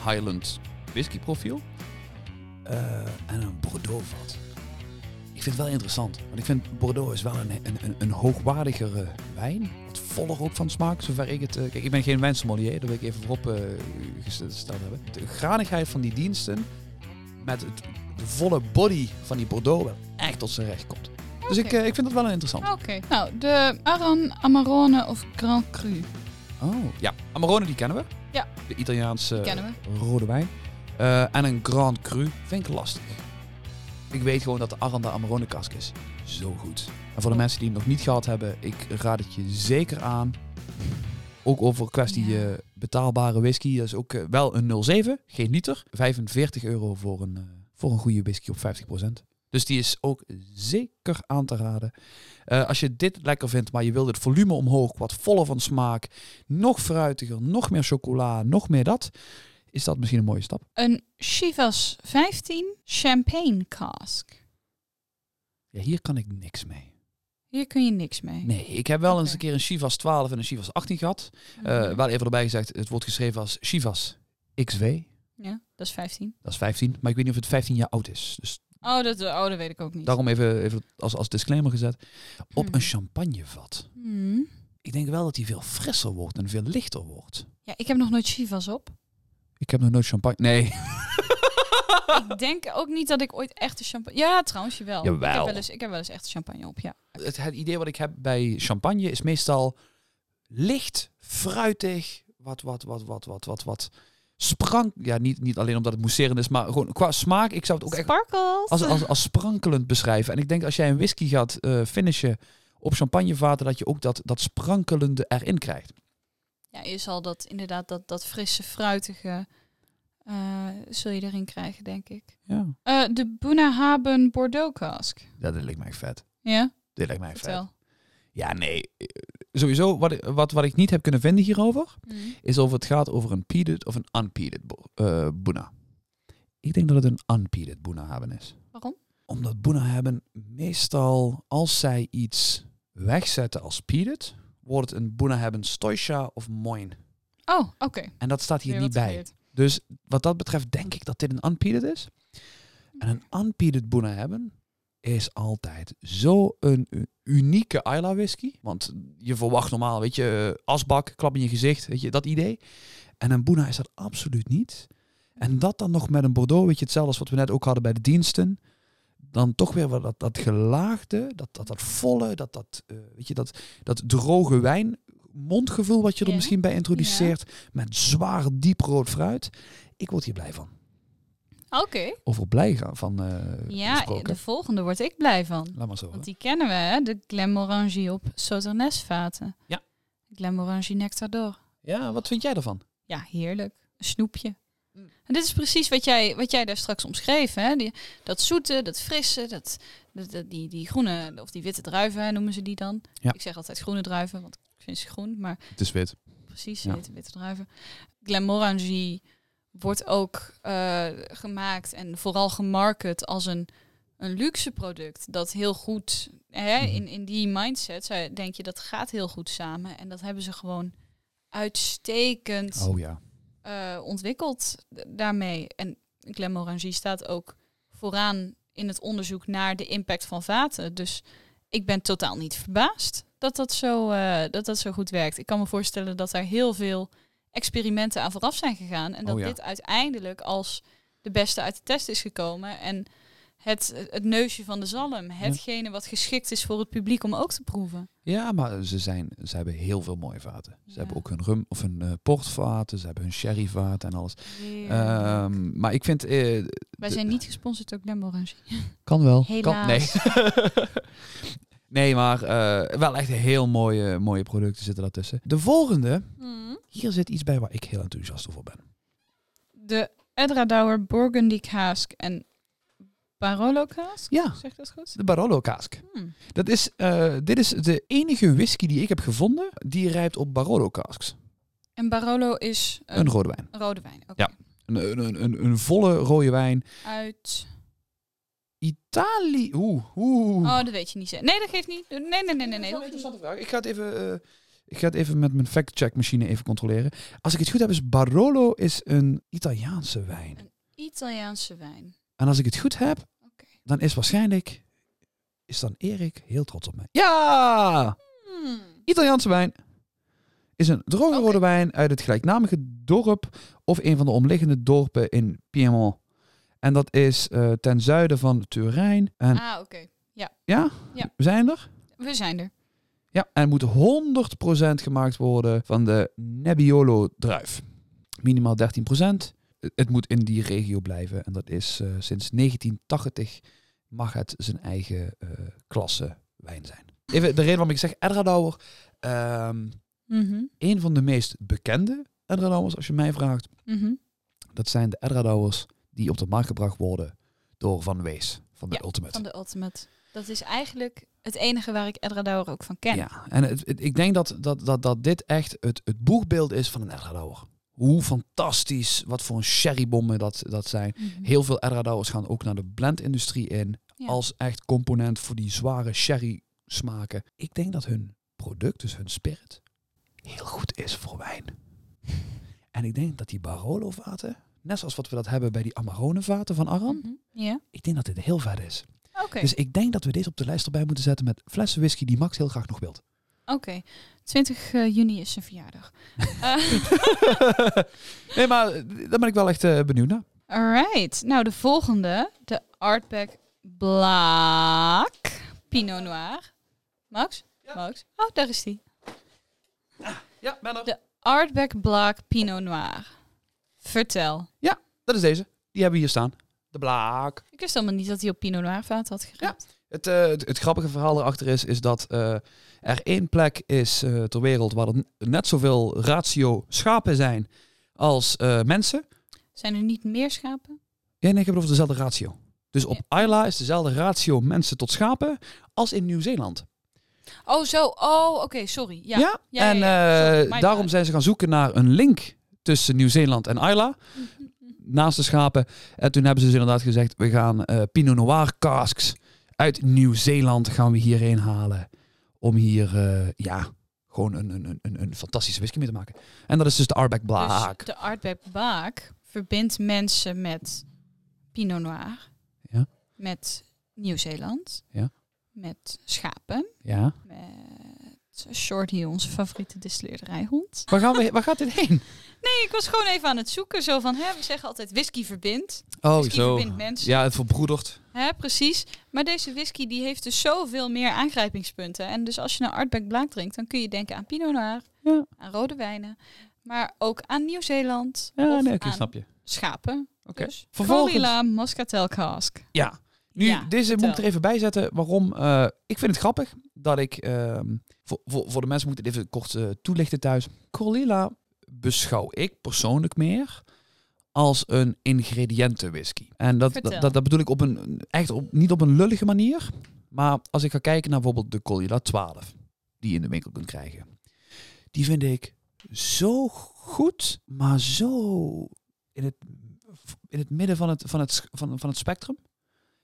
Speaker 1: Highland whisky profiel. Eh, en een Bordeaux vat. Ik vind het wel interessant. Want ik vind Bordeaux is wel een, een, een, een hoogwaardigere wijn. Wat voller ook van smaak, zover ik het... eh, kijk, ik ben geen wijnsommelier, dat wil ik even voorop eh, gesteld hebben. De granigheid van die diensten met het, de volle body van die Bordeaux wel echt tot zijn recht komt. Dus ik, eh, ik vind dat wel een interessant.
Speaker 2: Oké. Nou, de Aran Amarone of Grand Cru.
Speaker 1: Oh, ja. Amarone, die kennen we.
Speaker 2: Ja.
Speaker 1: De Italiaanse rode wijn. Eh, en een Grand Cru vind ik lastig. Ik weet gewoon dat de Aranda Amarone kask is. Zo goed. En voor de
Speaker 2: Oh.
Speaker 1: mensen die het nog niet gehad hebben, ik raad het je zeker aan. Ook over kwestie
Speaker 2: Ja.
Speaker 1: eh, betaalbare whisky. Dat is ook eh, wel een 07, geen liter. 45 euro voor een, eh, voor een goede whisky op 50%. Dus die is ook zeker aan te raden. Als je dit lekker vindt, maar je wilt het volume omhoog, wat voller van smaak, nog fruitiger, nog meer chocola, nog meer dat, is dat misschien een mooie stap.
Speaker 2: Een Chivas 15 champagne cask.
Speaker 1: Ja, hier kan ik niks mee.
Speaker 2: Hier kun je niks mee.
Speaker 1: Nee, ik heb wel eens een keer een Chivas 12 en een Chivas 18 gehad. Eh,
Speaker 2: Mhm.
Speaker 1: wel even erbij gezegd, het wordt geschreven als Chivas XW.
Speaker 2: Ja, dat is 15.
Speaker 1: Dat is 15, maar ik weet niet of het 15 jaar oud is. Dus
Speaker 2: Oh, dat, oh, dat weet ik ook niet.
Speaker 1: daarom even, even als, als disclaimer gezet. Op
Speaker 2: Hmm.
Speaker 1: een champagnevat.
Speaker 2: Hmm.
Speaker 1: Ik denk wel dat die veel frisser wordt en veel lichter wordt.
Speaker 2: Ja, ik heb nog nooit Chivas op.
Speaker 1: Ik heb nog nooit champagne. Nee.
Speaker 2: ik denk ook niet dat ik ooit echte champagne... Ja, trouwens, jawel. Ik
Speaker 1: Jawel.
Speaker 2: heb, wel eens, ik heb wel eens echte champagne op, ja.
Speaker 1: Het, het idee wat ik heb bij champagne is meestal licht, fruitig, wat, wat, wat, wat, wat, wat, wat sprank. Ja, niet, niet alleen omdat het mousserend is, maar gewoon qua smaak. Ik zou het ook echt
Speaker 2: Sparkles.
Speaker 1: als, als, als sprankelend beschrijven. En ik denk als jij een whisky gaat eh, finishen op champagnevaten, dat je ook dat, dat sprankelende erin krijgt.
Speaker 2: Ja, je zal dat inderdaad, dat, dat frisse, fruitige... eh, zul je erin krijgen, denk ik.
Speaker 1: Ja,
Speaker 2: Eh, de Bunnahaben Bordeaux cask.
Speaker 1: ja dat lijkt mij vet.
Speaker 2: Ja,
Speaker 1: Dit lijkt mij vet.
Speaker 2: vertel.
Speaker 1: Ja, nee. Sowieso, wat, ik- wat, wat ik niet heb kunnen vinden hierover,
Speaker 2: Hmm.
Speaker 1: is of het gaat over een peated of een unpeated eh boena. Ik denk dat het een unpeated hebben is.
Speaker 2: Waarom?
Speaker 1: Omdat hebben meestal, als zij iets wegzetten als peated, wordt het een boena hebben stoisha of moin.
Speaker 2: Oh, oké.
Speaker 1: En dat staat hier niet bij.
Speaker 2: geleerd.
Speaker 1: Dus wat dat betreft denk ik dat dit een unpeated is. En een unpeated boena hebben is altijd zo een u- unieke Isla whisky. Want je verwacht normaal, weet je, eh, asbak, klap in je gezicht, weet je, dat idee. En een boena is dat absoluut niet. En dat dan nog met een Bordeaux, weet je, hetzelfde als wat we net ook hadden bij de diensten. Dan toch weer wat dat, dat gelaagde, dat, dat, dat volle, dat, dat, eh, weet je, dat, dat droge wijn mondgevoel wat je er
Speaker 2: Ja.
Speaker 1: misschien bij introduceert. Met zwaar diep rood fruit. Ik word hier blij van.
Speaker 2: Oké.
Speaker 1: Over blij gaan van eh
Speaker 2: Ja,
Speaker 1: gesproken.
Speaker 2: de volgende word ik blij van.
Speaker 1: Laat maar zo.
Speaker 2: Want die kennen we, hè? De Glenmorangie op Sauternes vaten.
Speaker 1: Ja.
Speaker 2: Glenmorangie Nectar d'Or.
Speaker 1: Ja, wat vind jij ervan?
Speaker 2: Ja, heerlijk. Een snoepje.
Speaker 1: Mm.
Speaker 2: En dit is precies wat jij, wat jij daar straks omschreef. Hè? Die, dat zoete, dat frisse, dat, dat, die, die groene of die witte druiven noemen ze die dan.
Speaker 1: Ja.
Speaker 2: Ik zeg altijd groene druiven, want ik vind ze groen. Maar
Speaker 1: Het is wit.
Speaker 2: precies,
Speaker 1: Ja.
Speaker 2: witte, witte druiven. Glenmorangie wordt ook eh, gemaakt en vooral gemarket als een, een luxe product. Dat heel goed, hè,
Speaker 1: Mhm.
Speaker 2: in, in die mindset, denk je dat gaat heel goed samen. En dat hebben ze gewoon uitstekend
Speaker 1: Oh ja.
Speaker 2: eh, ontwikkeld daarmee. En Glenmorangie staat ook vooraan in het onderzoek naar de impact van vaten. Dus ik ben totaal niet verbaasd dat dat zo, eh, dat dat zo goed werkt. Ik kan me voorstellen dat er heel veel experimenten aan vooraf zijn gegaan. En dat
Speaker 1: Oh ja.
Speaker 2: dit uiteindelijk als de beste uit de test is gekomen. En het, het neusje van de zalm, hetgene wat geschikt is voor het publiek om ook te proeven.
Speaker 1: Ja, maar ze, zijn, ze hebben heel veel mooie vaten. Ze
Speaker 2: Ja.
Speaker 1: hebben ook hun rum of hun eh, portvaten, ze hebben hun sherryvaten en alles. Ehm, maar ik vind... eh,
Speaker 2: Wij zijn niet gesponsord door Glenmorangie.
Speaker 1: Kan wel.
Speaker 2: Helaas.
Speaker 1: Kan, nee. nee, maar eh, wel echt heel mooie, mooie producten zitten daartussen. De volgende, hier zit iets bij waar ik heel enthousiast over ben.
Speaker 2: De Edradauer Burgundy Cask en Barolo Cask.
Speaker 1: Ja,
Speaker 2: Zeg dat goed?
Speaker 1: de Barolo Cask.
Speaker 2: Hmm.
Speaker 1: Dat is, eh, dit is de enige whisky die ik heb gevonden die rijpt op Barolo Casks.
Speaker 2: En Barolo is een,
Speaker 1: Een rode wijn.
Speaker 2: rode wijn. Oké.
Speaker 1: Ja. Een, een, een, een volle rode wijn.
Speaker 2: Uit.
Speaker 1: Italië. Oeh, oeh.
Speaker 2: Oh, dat weet je niet. Nee, dat geeft niet. Nee, nee, nee, nee. nee.
Speaker 1: Dat is wel een interessante vraag. Ik ga het even, eh, ik ga het even met mijn fact-check machine even controleren. Als ik het goed heb, is Barolo is een Italiaanse wijn.
Speaker 2: niet. Italiaanse wijn.
Speaker 1: En als ik het goed heb, dan is waarschijnlijk, is dan Erik heel trots op mij. Ja!
Speaker 2: Hmm.
Speaker 1: Italiaanse wijn is een droge rode wijn uit het gelijknamige dorp of een van de omliggende dorpen in Piemont. En dat is eh, ten zuiden van Turijn. En
Speaker 2: Ah, oké.
Speaker 1: ja,
Speaker 2: ja.
Speaker 1: we zijn er.
Speaker 2: We zijn er.
Speaker 1: Ja, en moet 100% gemaakt worden van de Nebbiolo druif. Minimaal 13%. Het- moet in die regio blijven. En dat is eh, sinds 1980 mag het zijn eigen eh, klasse wijn zijn. Even de reden waarom ik zeg Edradauer.
Speaker 2: Mhm.
Speaker 1: een van de meest bekende Edradauers, als je mij vraagt.
Speaker 2: Mhm.
Speaker 1: Dat zijn de Edradauers die op de markt gebracht worden door Van Wees. van de
Speaker 2: Ja,
Speaker 1: Ultimate.
Speaker 2: Van de Ultimate. Dat is eigenlijk het enige waar ik Edradauer ook van ken.
Speaker 1: Ja, en het, het- ik denk dat, dat, dat, dat dit echt het, het boegbeeld is van een Edradauer. Hoe fantastisch, wat voor een sherrybommen dat, dat zijn.
Speaker 2: Mhm.
Speaker 1: Heel veel Edradauers gaan ook naar de blendindustrie in.
Speaker 2: Ja.
Speaker 1: Als echt component voor die zware sherry smaken. Ik denk dat hun product, dus hun spirit, heel goed is voor wijn. en ik denk dat die Barolo vaten, net zoals wat we dat hebben bij die Amarone vaten van Aran.
Speaker 2: Mhm. Ja,
Speaker 1: Ik denk dat dit heel vet is.
Speaker 2: oké.
Speaker 1: Dus ik denk dat we deze op de lijst erbij moeten zetten met flessen whisky die Max heel graag nog wilt.
Speaker 2: Oké. 20 eh, juni is zijn verjaardag. Eh,
Speaker 1: nee, maar eh, daar ben ik wel echt benieuwd naar.
Speaker 2: Alright. Nou, de volgende. De Artback Black Pinot Noir. Max? Max? Oh, daar is die.
Speaker 1: Ja, ben er.
Speaker 2: De Artback Black Pinot Noir. Vertel.
Speaker 1: Dat is deze. Die hebben we hier staan. De blaak.
Speaker 2: Ik wist helemaal niet dat hij op Pinot Noir vaat had gered.
Speaker 1: Het, eh, het, het grappige verhaal erachter is, is dat eh, er één plek is eh, ter wereld waar er net zoveel ratio schapen zijn als mensen.
Speaker 2: Zijn er niet meer schapen?
Speaker 1: Ja, nee, ik heb het over dezelfde ratio. Dus op Isla is dezelfde ratio mensen tot schapen als in Nieuw-Zeeland.
Speaker 2: Oh, zo. Oh, oké. sorry. Ja.
Speaker 1: Ja,
Speaker 2: ja,
Speaker 1: en
Speaker 2: ja.
Speaker 1: daarom
Speaker 2: bad.
Speaker 1: zijn ze gaan zoeken naar een link tussen Nieuw-Zeeland en Isla. naast de schapen. En toen hebben ze dus inderdaad gezegd, we gaan eh, Pinot Noir casks uit Nieuw-Zeeland gaan we hierheen halen. Om hier, eh, ja, gewoon een, een, een, een fantastische whisky mee te maken. En dat is dus de Blaak.
Speaker 2: Dus de Artback Black verbindt mensen met Pinot Noir.
Speaker 1: Ja.
Speaker 2: Met Nieuw-Zeeland.
Speaker 1: Ja.
Speaker 2: Met schapen.
Speaker 1: Ja.
Speaker 2: Met Shorty, onze favoriete distilleerderijhond.
Speaker 1: Waar, gaan we, waar gaat dit heen?
Speaker 2: Nee, ik was gewoon even aan het zoeken. Zo van, hè, we zeggen altijd whisky verbindt.
Speaker 1: Oh,
Speaker 2: whisky verbindt mensen.
Speaker 1: Ja, het verbroedert.
Speaker 2: Hè, precies. Maar deze whisky die heeft dus zoveel meer aangrijpingspunten. En dus als je een Artback Black drinkt, dan kun je denken aan Pinot Noir,
Speaker 1: Ja.
Speaker 2: aan rode wijnen. Maar ook aan Nieuw-Zeeland.
Speaker 1: Ja,
Speaker 2: of
Speaker 1: nee, snap je.
Speaker 2: schapen.
Speaker 1: Oké.
Speaker 2: Dus
Speaker 1: Vervolgens-
Speaker 2: Moscatel Cask.
Speaker 1: Ja. Nu,
Speaker 2: Ja,
Speaker 1: deze moet ik er even bij zetten. Waarom? Eh, ik vind het grappig dat ik... ehm, voor, voor, voor de mensen moet ik het even kort eh, toelichten thuis. Corlila beschouw ik persoonlijk meer als een ingrediëntenwhisky. En dat, dat, dat bedoel ik op een, echt op, niet op een lullige manier. Maar als ik ga kijken naar bijvoorbeeld de Corlila 12. Die je in de winkel kunt krijgen. Die vind ik zo goed, maar zo in het, in het midden van het, van, het, van, van het spectrum.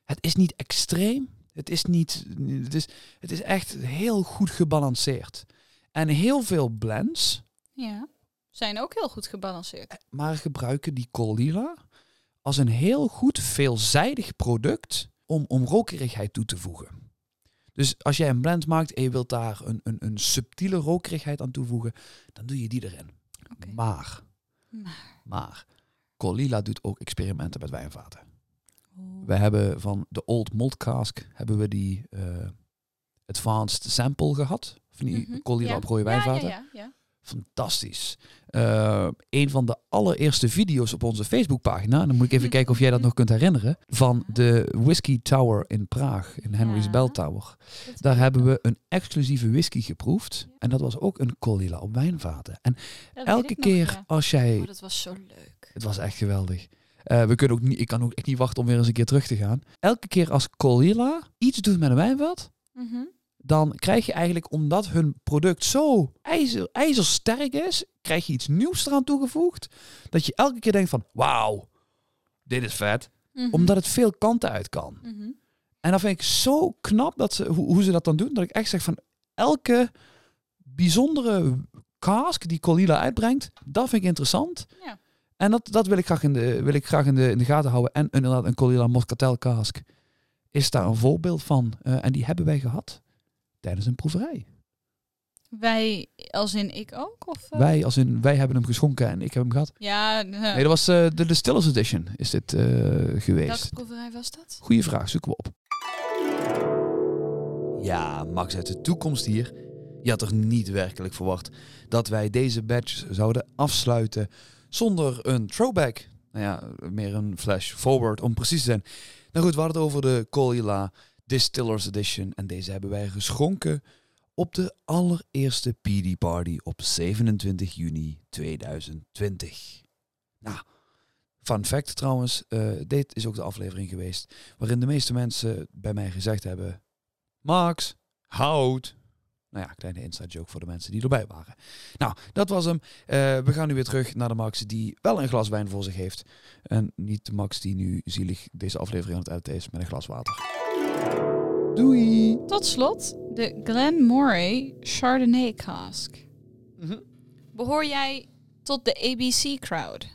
Speaker 1: Het is niet extreem. Het is, niet, het, is, het is echt heel goed gebalanceerd. En heel veel blends,
Speaker 2: Ja. Zijn ook heel goed gebalanceerd.
Speaker 1: maar gebruiken die Colila als een heel goed veelzijdig product om, om rokerigheid toe te voegen. Dus als jij een blend maakt en je wilt daar een, een, een subtiele rokerigheid aan toevoegen, dan doe je die erin. Maar,
Speaker 2: Maar.
Speaker 1: maar, Colila doet ook experimenten met wijnvaten. We hebben van de Old Malt Cask hebben we die eh, Advanced Sample gehad. Van die
Speaker 2: Mhm. Ja.
Speaker 1: op rode
Speaker 2: Ja,
Speaker 1: wijnvaten.
Speaker 2: Ja, ja, ja.
Speaker 1: Fantastisch. Eh, een van de allereerste video's op onze Facebookpagina, dan moet ik even
Speaker 2: Mhm.
Speaker 1: kijken of jij dat nog kunt herinneren, van de Whisky Tower in Praag, in Henry's. Bell Tower. Daar hebben we een exclusieve whisky geproefd. En dat was ook een Colila op wijnvaten. En elke
Speaker 2: nog,
Speaker 1: keer als jij
Speaker 2: Oh, dat was zo leuk.
Speaker 1: het was echt geweldig. Eh, we kunnen ook niet, ik kan ook echt niet wachten om weer eens een keer terug te gaan. Elke keer als Colilla iets doet met een wijnvat,
Speaker 2: Mhm.
Speaker 1: dan krijg je eigenlijk, omdat hun product zo ijzer, ijzersterk is, krijg je iets nieuws eraan toegevoegd. Dat je elke keer denkt van, wauw, dit is vet.
Speaker 2: Mhm.
Speaker 1: Omdat het veel kanten uit kan.
Speaker 2: Mhm.
Speaker 1: En dan vind ik zo knap dat ze, hoe, hoe ze dat dan doen. Dat ik echt zeg van, elke bijzondere cask die Colilla uitbrengt, dat vind ik interessant.
Speaker 2: Ja.
Speaker 1: En dat, dat wil ik graag, in de, wil ik graag in, de, in de gaten houden. En inderdaad, een Colilla Moscatel cask is daar een voorbeeld van. Eh, en die hebben wij gehad tijdens een proeverij.
Speaker 2: Wij, als in ik ook? Of, eh?
Speaker 1: Wij, als in, wij hebben hem geschonken en ik heb hem gehad.
Speaker 2: Ja, eh,
Speaker 1: Nee, dat was eh, de Distillers Edition is dit eh, geweest.
Speaker 2: welke proeverij was dat?
Speaker 1: Goeie vraag, zoeken we op. Ja, Max uit de toekomst hier. Je had toch niet werkelijk verwacht dat wij deze badge zouden afsluiten zonder een throwback. Nou ja, meer een flash forward om precies te zijn. Nou goed, we hadden het over de Colila Distillers Edition. En deze hebben wij geschonken op de allereerste PD Party op 27 juni 2020. Nou, Fun fact trouwens, eh, dit is ook de aflevering geweest waarin de meeste mensen bij mij gezegd hebben: Max, hout. Nou ja, kleine inside joke voor de mensen die erbij waren. Nou, dat was hem. Eh, we gaan nu weer terug naar de Max die wel een glas wijn voor zich heeft. En niet de Max die nu zielig deze aflevering aan het editen is met een glas water. Doei!
Speaker 2: Tot slot de Glenmorangie Chardonnay cask. Behoor jij tot de ABC crowd?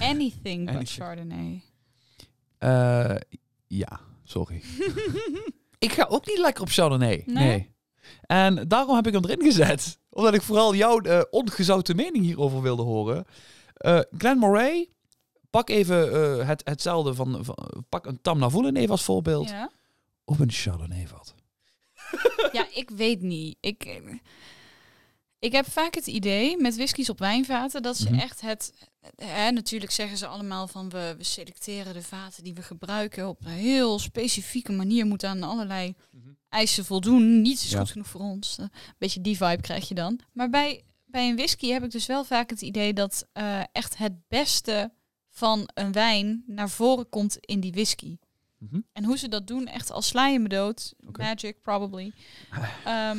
Speaker 2: Anything but
Speaker 1: Anything.
Speaker 2: Chardonnay.
Speaker 1: Eh, ja, sorry. ik ga ook niet lekker op Chardonnay. Nee.
Speaker 2: Nee?
Speaker 1: En daarom heb ik hem erin gezet. Omdat ik vooral jouw eh, ongezouten mening hierover wilde horen. Eh Glen Moray, pak even eh, het, hetzelfde van, van... Pak een Tam Navoelen even als voorbeeld.
Speaker 2: Ja?
Speaker 1: Op een Chardonnay vat.
Speaker 2: ja, ik weet niet. Ik, ik heb vaak het idee met whiskies op wijnvaten dat ze
Speaker 1: Mhm.
Speaker 2: echt het. Hè, natuurlijk zeggen ze allemaal van we, we selecteren de vaten die we gebruiken op een heel specifieke manier. Moeten aan allerlei eisen voldoen. Niets is
Speaker 1: Ja.
Speaker 2: goed genoeg voor ons. Een beetje die vibe krijg je dan. Maar bij, bij een whisky heb ik dus wel vaak het idee dat eh, echt het beste van een wijn naar voren komt in die whisky.
Speaker 1: Mhm.
Speaker 2: En hoe ze dat doen, echt als sla je me dood. Magic, probably. Ehm,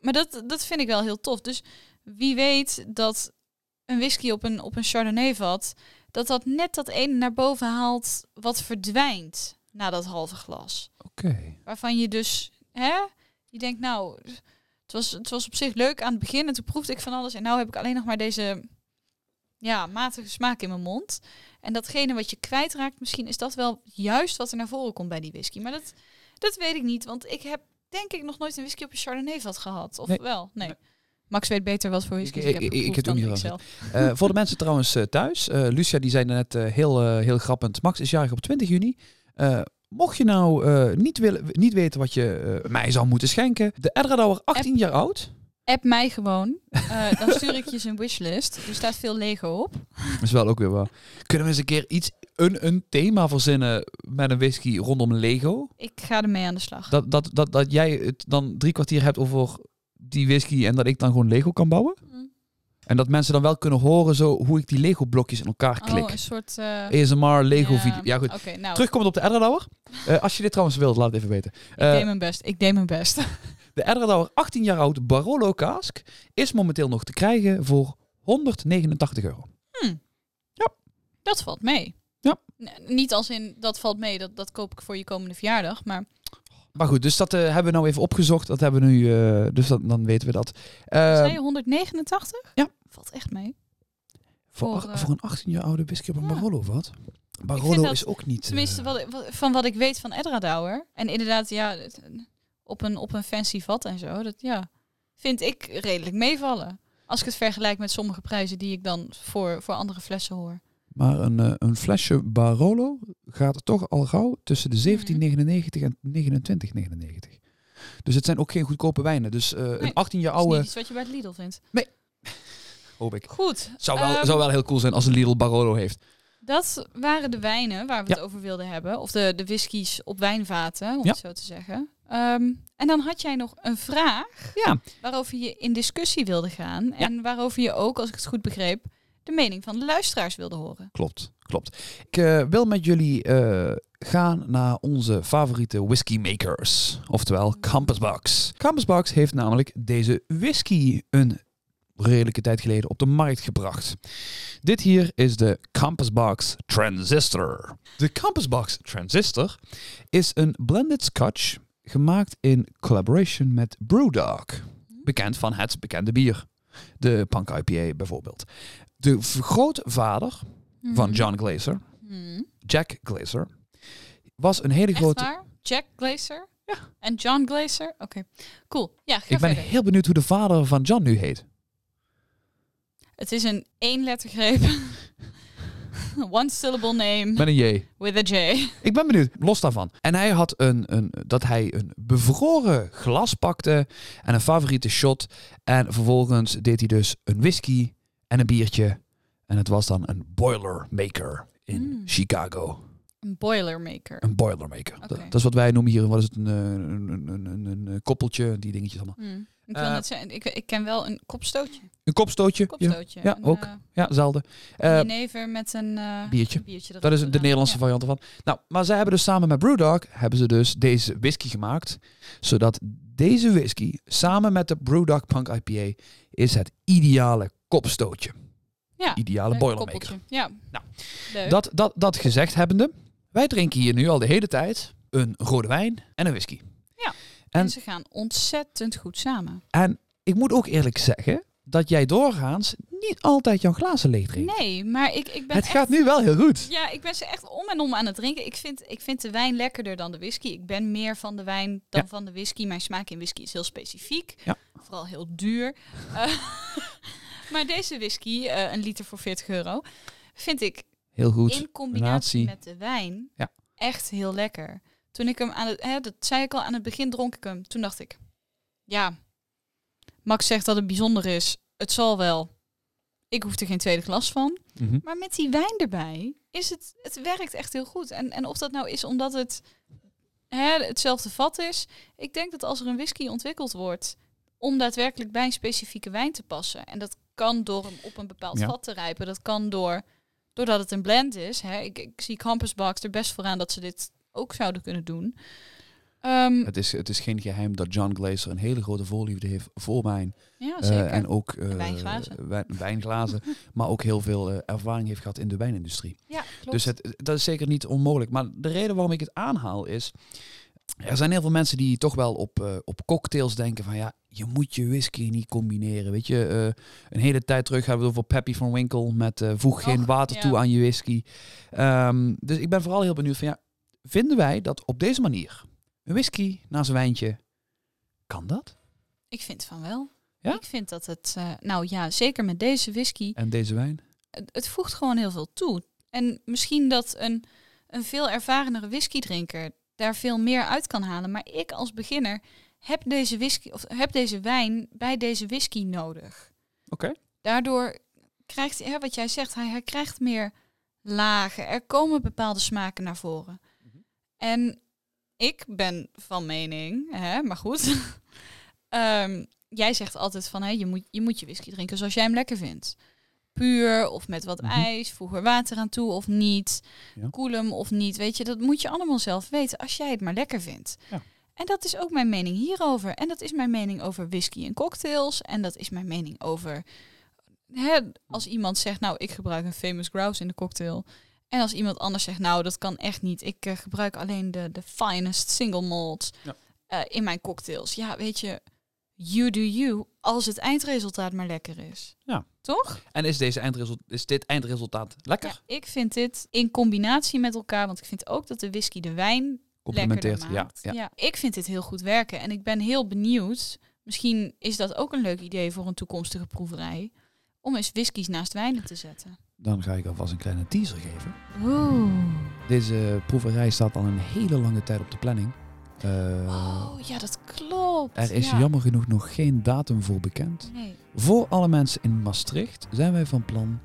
Speaker 2: maar dat, dat vind ik wel heel tof. Dus wie weet dat een whisky op een, op een Chardonnay vat, dat dat net dat ene naar boven haalt wat verdwijnt na dat halve glas.
Speaker 1: Oké.
Speaker 2: Waarvan je dus, hè, je denkt nou, het was, het was op zich leuk aan het begin en toen proefde ik van alles en nou heb ik alleen nog maar deze, ja, matige smaak in mijn mond. En datgene wat je kwijtraakt, misschien is dat wel juist wat er naar voren komt bij die whisky. Maar dat, dat weet ik niet, want ik heb denk ik nog nooit een whisky op een Chardonnay vat gehad. Of
Speaker 1: Nee.
Speaker 2: wel? Nee.
Speaker 1: Nee.
Speaker 2: Max weet beter wat voor whisky
Speaker 1: Ik-
Speaker 2: heb
Speaker 1: ik- ik het ook niet
Speaker 2: zelf.
Speaker 1: Eh, voor de mensen trouwens eh, thuis. eh, Lucia die zei net heel, heel grappend. Max is jarig op 20 juni. Mocht je nou eh, niet, willen, niet weten wat je eh, mij zou moeten schenken. De Edradauer 18 jaar oud.
Speaker 2: App mij gewoon. Eh, dan stuur ik je zijn wishlist. Er staat veel Lego op.
Speaker 1: is wel ook weer wel. Kunnen we eens een keer iets, een, een thema verzinnen met een whisky rondom Lego?
Speaker 2: Ik ga ermee aan de slag.
Speaker 1: Dat, dat, dat, dat jij het dan drie kwartier hebt over die whisky en dat ik dan gewoon Lego kan bouwen? En dat mensen dan wel kunnen horen zo hoe ik die Lego blokjes in elkaar
Speaker 2: Oh,
Speaker 1: klik.
Speaker 2: een soort... eh,
Speaker 1: ASMR Lego video. Ja goed.
Speaker 2: Oké, nou,
Speaker 1: Terugkomend op de Edradauer. Eh, als je dit trouwens wilt, laat het even weten.
Speaker 2: ik
Speaker 1: Eh,
Speaker 2: deed mijn best. Ik deed mijn best.
Speaker 1: de Edradauer 18 jaar oud Barolo Cask is momenteel nog te krijgen voor 189 euro.
Speaker 2: dat valt mee.
Speaker 1: Ja.
Speaker 2: N- niet als in, dat valt mee. Dat, dat koop ik voor je komende verjaardag. Maar
Speaker 1: Maar goed, dus dat eh, hebben we nou even opgezocht. Dat hebben we nu, eh, dus dat, dan weten we dat. Eh,
Speaker 2: zei je 189?
Speaker 1: ja.
Speaker 2: Valt echt mee.
Speaker 1: voor,
Speaker 2: voor, eh,
Speaker 1: voor een 18 jaar oude whisky op een. Barolo wat? Barolo is ook niet...
Speaker 2: Tenminste, wat, van wat ik weet van Edradauer. En inderdaad, ja, op een, op een fancy vat en zo. Dat ja, vind ik redelijk meevallen. Als ik het vergelijk met sommige prijzen die ik dan voor, voor andere flessen hoor.
Speaker 1: Maar een, eh, een flesje Barolo gaat toch al gauw tussen de 17,99 en 29,99. Dus het zijn ook geen goedkope wijnen. Dus eh,
Speaker 2: Nee,
Speaker 1: een 18 jaar
Speaker 2: Dat is
Speaker 1: oude,
Speaker 2: niet iets wat je bij het Lidl vindt.
Speaker 1: hoop ik.
Speaker 2: Goed.
Speaker 1: Zou wel,
Speaker 2: ehm,
Speaker 1: zou wel heel cool zijn als een Lidl Barolo heeft.
Speaker 2: Dat waren de wijnen waar we
Speaker 1: Ja.
Speaker 2: het over wilden hebben. Of de, de whiskies op wijnvaten, om
Speaker 1: Ja.
Speaker 2: het zo te zeggen. Ehm, en dan had jij nog een vraag
Speaker 1: Ja,
Speaker 2: waarover je in discussie wilde gaan. En waarover je ook, als ik het goed begreep, de mening van de luisteraars wilde horen.
Speaker 1: klopt. Klopt. Ik eh, wil met jullie eh, gaan naar onze favoriete whisky makers. Oftewel Campusbox. Campusbox heeft namelijk deze whisky een redelijke tijd geleden op de markt gebracht. Dit hier is de Campusbox Transistor. De Campusbox Transistor is een blended scotch gemaakt in collaboration met Brewdog. Bekend van het bekende bier. De Punk IPA bijvoorbeeld. De grootvader van
Speaker 2: Mhm.
Speaker 1: John Glazer,
Speaker 2: Mhm.
Speaker 1: Jack Glazer, was een hele
Speaker 2: Echt
Speaker 1: grote...
Speaker 2: waar? Jack Glazer?
Speaker 1: Ja.
Speaker 2: En John Glazer? Oké, cool. Ja,
Speaker 1: Ik ben
Speaker 2: verder.
Speaker 1: heel benieuwd hoe de vader van John nu heet.
Speaker 2: Het is een één lettergreep. One syllable name
Speaker 1: Met een J.
Speaker 2: with a J.
Speaker 1: Ik ben benieuwd, los daarvan. En hij had een, een, dat hij een bevroren glas pakte en een favoriete shot. En vervolgens deed hij dus een whisky en een biertje. En het was dan een Boilermaker in
Speaker 2: Mm.
Speaker 1: Chicago.
Speaker 2: Een boilermaker.
Speaker 1: Een Boilermaker.
Speaker 2: Oké.
Speaker 1: Dat, dat is wat wij noemen hier, wat is het, een, eh, een, een, een, een, een koppeltje, die dingetjes allemaal.
Speaker 2: Mm. Ik, wil
Speaker 1: Eh,
Speaker 2: net zeggen, ik, ik ken wel een kopstootje.
Speaker 1: Een kopstootje. Ja,
Speaker 2: kopstootje.
Speaker 1: ja,
Speaker 2: Een,
Speaker 1: ook.
Speaker 2: eh,
Speaker 1: ja zelden.
Speaker 2: een
Speaker 1: Eh,
Speaker 2: jenever met een
Speaker 1: biertje.
Speaker 2: een biertje
Speaker 1: Dat is de. Nederlandse
Speaker 2: Ja.
Speaker 1: variant ervan. Nou, maar zij hebben dus samen met Brewdog hebben ze dus deze whisky gemaakt, zodat deze whisky samen met de Brewdog Punk IPA is het ideale kopstootje.
Speaker 2: Ja,
Speaker 1: Ideale boilermaker.
Speaker 2: koppeltje. Ja.
Speaker 1: Nou,
Speaker 2: Leuk.
Speaker 1: Dat, dat, dat gezegd hebbende, wij drinken hier nu al de hele tijd een rode wijn en een whisky.
Speaker 2: En,
Speaker 1: en-
Speaker 2: ze gaan ontzettend goed samen.
Speaker 1: En ik moet ook eerlijk zeggen dat jij doorgaans niet altijd jouw glazen leeg drinkt.
Speaker 2: Nee, maar ik, ik ben
Speaker 1: het
Speaker 2: echt-
Speaker 1: gaat nu wel heel goed.
Speaker 2: Ja, ik ben ze echt om en om aan het drinken. Ik vind, ik vind de wijn lekkerder dan de whisky. Ik ben meer van de wijn dan
Speaker 1: Ja.
Speaker 2: van de whisky. Mijn smaak in whisky is heel specifiek.
Speaker 1: Ja.
Speaker 2: Vooral heel duur. Eh, maar deze whisky, eh, een liter voor 40 euro, vind ik
Speaker 1: Heel goed.
Speaker 2: in combinatie
Speaker 1: combinatie.
Speaker 2: met de wijn
Speaker 1: Ja.
Speaker 2: echt heel lekker. Toen ik hem aan het, hè, dat zei ik al, aan het begin dronk ik hem. Toen dacht ik, ja, Max zegt dat het bijzonder is. Het zal wel. Ik hoef er geen tweede glas van.
Speaker 1: Mhm.
Speaker 2: Maar met die wijn erbij is het, het werkt echt heel goed. En, en of dat nou is omdat het hè, hetzelfde vat is. Ik denk dat als er een whisky ontwikkeld wordt om daadwerkelijk bij een specifieke wijn te passen. En dat kan door hem op een bepaald
Speaker 1: Ja.
Speaker 2: vat te rijpen. Dat kan door, doordat het een blend is. Hè. Ik, ik zie Campusbox er best voor aan dat ze dit ook zouden kunnen doen. Ehm,
Speaker 1: Het is, het is geen geheim dat John Glazer een hele grote voorliefde heeft voor wijn.
Speaker 2: ja,
Speaker 1: Eh,
Speaker 2: zeker.
Speaker 1: en ook eh,
Speaker 2: wijnglazen.
Speaker 1: wijn- wijnglazen. maar ook heel veel eh, ervaring heeft gehad in de wijnindustrie.
Speaker 2: ja, klopt.
Speaker 1: Dus het, dat is zeker niet onmogelijk. Maar de reden waarom ik het aanhaal is... Er zijn heel veel mensen die toch wel op, eh, op cocktails denken van... Ja, je moet je whisky niet combineren. Weet je, eh, een hele tijd terug hebben we het over Peppy van Winkle... met voeg geen water
Speaker 2: ja.
Speaker 1: toe aan je whisky. Ehm, dus ik ben vooral heel benieuwd van... Ja, vinden wij dat op deze manier... een whisky naast een wijntje... kan dat?
Speaker 2: ik vind van wel.
Speaker 1: Ja?
Speaker 2: Ik vind dat het, eh, nou ja, zeker met deze whisky,
Speaker 1: En deze wijn?
Speaker 2: het, het voegt gewoon heel veel toe. En misschien dat een, een veel ervarenere whiskydrinker daar veel meer uit kan halen. Maar ik als beginner heb deze whisky of heb deze wijn bij deze whisky nodig.
Speaker 1: Oké.
Speaker 2: Daardoor krijgt hij, wat jij zegt, hij, hij krijgt meer lagen. Er komen bepaalde smaken naar voren. En ik ben van mening, hè, maar goed. Ehm, jij zegt altijd van, hè, je, moet, je moet je whisky drinken zoals jij hem lekker vindt. Puur of met wat
Speaker 1: Mhm.
Speaker 2: ijs, voeg er water aan toe of niet.
Speaker 1: Ja.
Speaker 2: Koel hem of niet. Weet je, dat moet je allemaal zelf weten als jij het maar lekker vindt.
Speaker 1: Ja.
Speaker 2: En dat is ook mijn mening hierover. En dat is mijn mening over whisky en cocktails. En dat is mijn mening over... Hè, als iemand zegt, nou, ik gebruik een famous grouse in de cocktail. En als iemand anders zegt, nou, dat kan echt niet. Ik eh, gebruik alleen de, de finest single malt
Speaker 1: Ja.
Speaker 2: eh, in mijn cocktails. Ja, weet je, you do you. Als het eindresultaat maar lekker is.
Speaker 1: Ja.
Speaker 2: Toch?
Speaker 1: En is, deze eindresult, is dit eindresultaat lekker?
Speaker 2: Ja, ik vind dit in combinatie met elkaar, want ik vind ook dat de whisky de wijn
Speaker 1: Complementeert. Ja, ja.
Speaker 2: Ja, ik vind dit heel goed werken en ik ben heel benieuwd. Misschien is dat ook een leuk idee voor een toekomstige proeverij. Om eens whiskies naast wijnen te zetten.
Speaker 1: Dan ga ik alvast een kleine teaser geven.
Speaker 2: Oeh.
Speaker 1: Deze proeverij staat al een hele lange tijd op de planning. Eh,
Speaker 2: Oh, ja, dat klopt.
Speaker 1: er is
Speaker 2: ja.
Speaker 1: jammer genoeg nog geen datum voor bekend.
Speaker 2: Nee.
Speaker 1: Voor alle mensen in Maastricht zijn wij van plan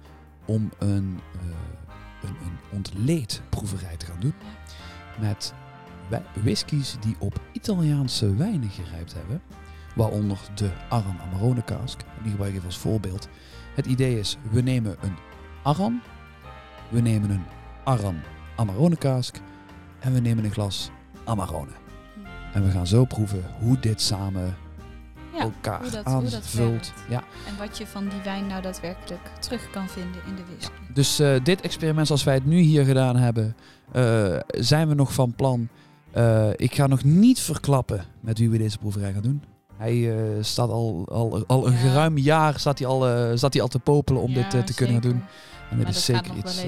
Speaker 1: om een, eh een, een ontleedproeverij te gaan doen. Met whiskies die op Italiaanse wijnen gerijpt hebben. Waaronder de Aran Amarone cask. Die gebruik ik even als voorbeeld. Het idee is, we nemen een Aran. We nemen een Aran Amarone cask. En we nemen een glas Amarone. En we gaan zo proeven hoe dit samen
Speaker 2: Ja,
Speaker 1: elkaar
Speaker 2: hoe dat-
Speaker 1: aanvult. Ja.
Speaker 2: En wat je van die wijn nou daadwerkelijk terug kan vinden in de whisky.
Speaker 1: Dus eh, dit experiment zoals wij het nu hier gedaan hebben, eh, zijn we nog van plan. Eh, ik ga nog niet verklappen met wie we deze proeverij gaan doen. Hij eh, staat al, al, al een
Speaker 2: Ja.
Speaker 1: geruim jaar staat hij al, eh, staat hij al te popelen om
Speaker 2: Ja,
Speaker 1: dit eh, te kunnen doen. En is
Speaker 2: dat gaat
Speaker 1: zeker iets.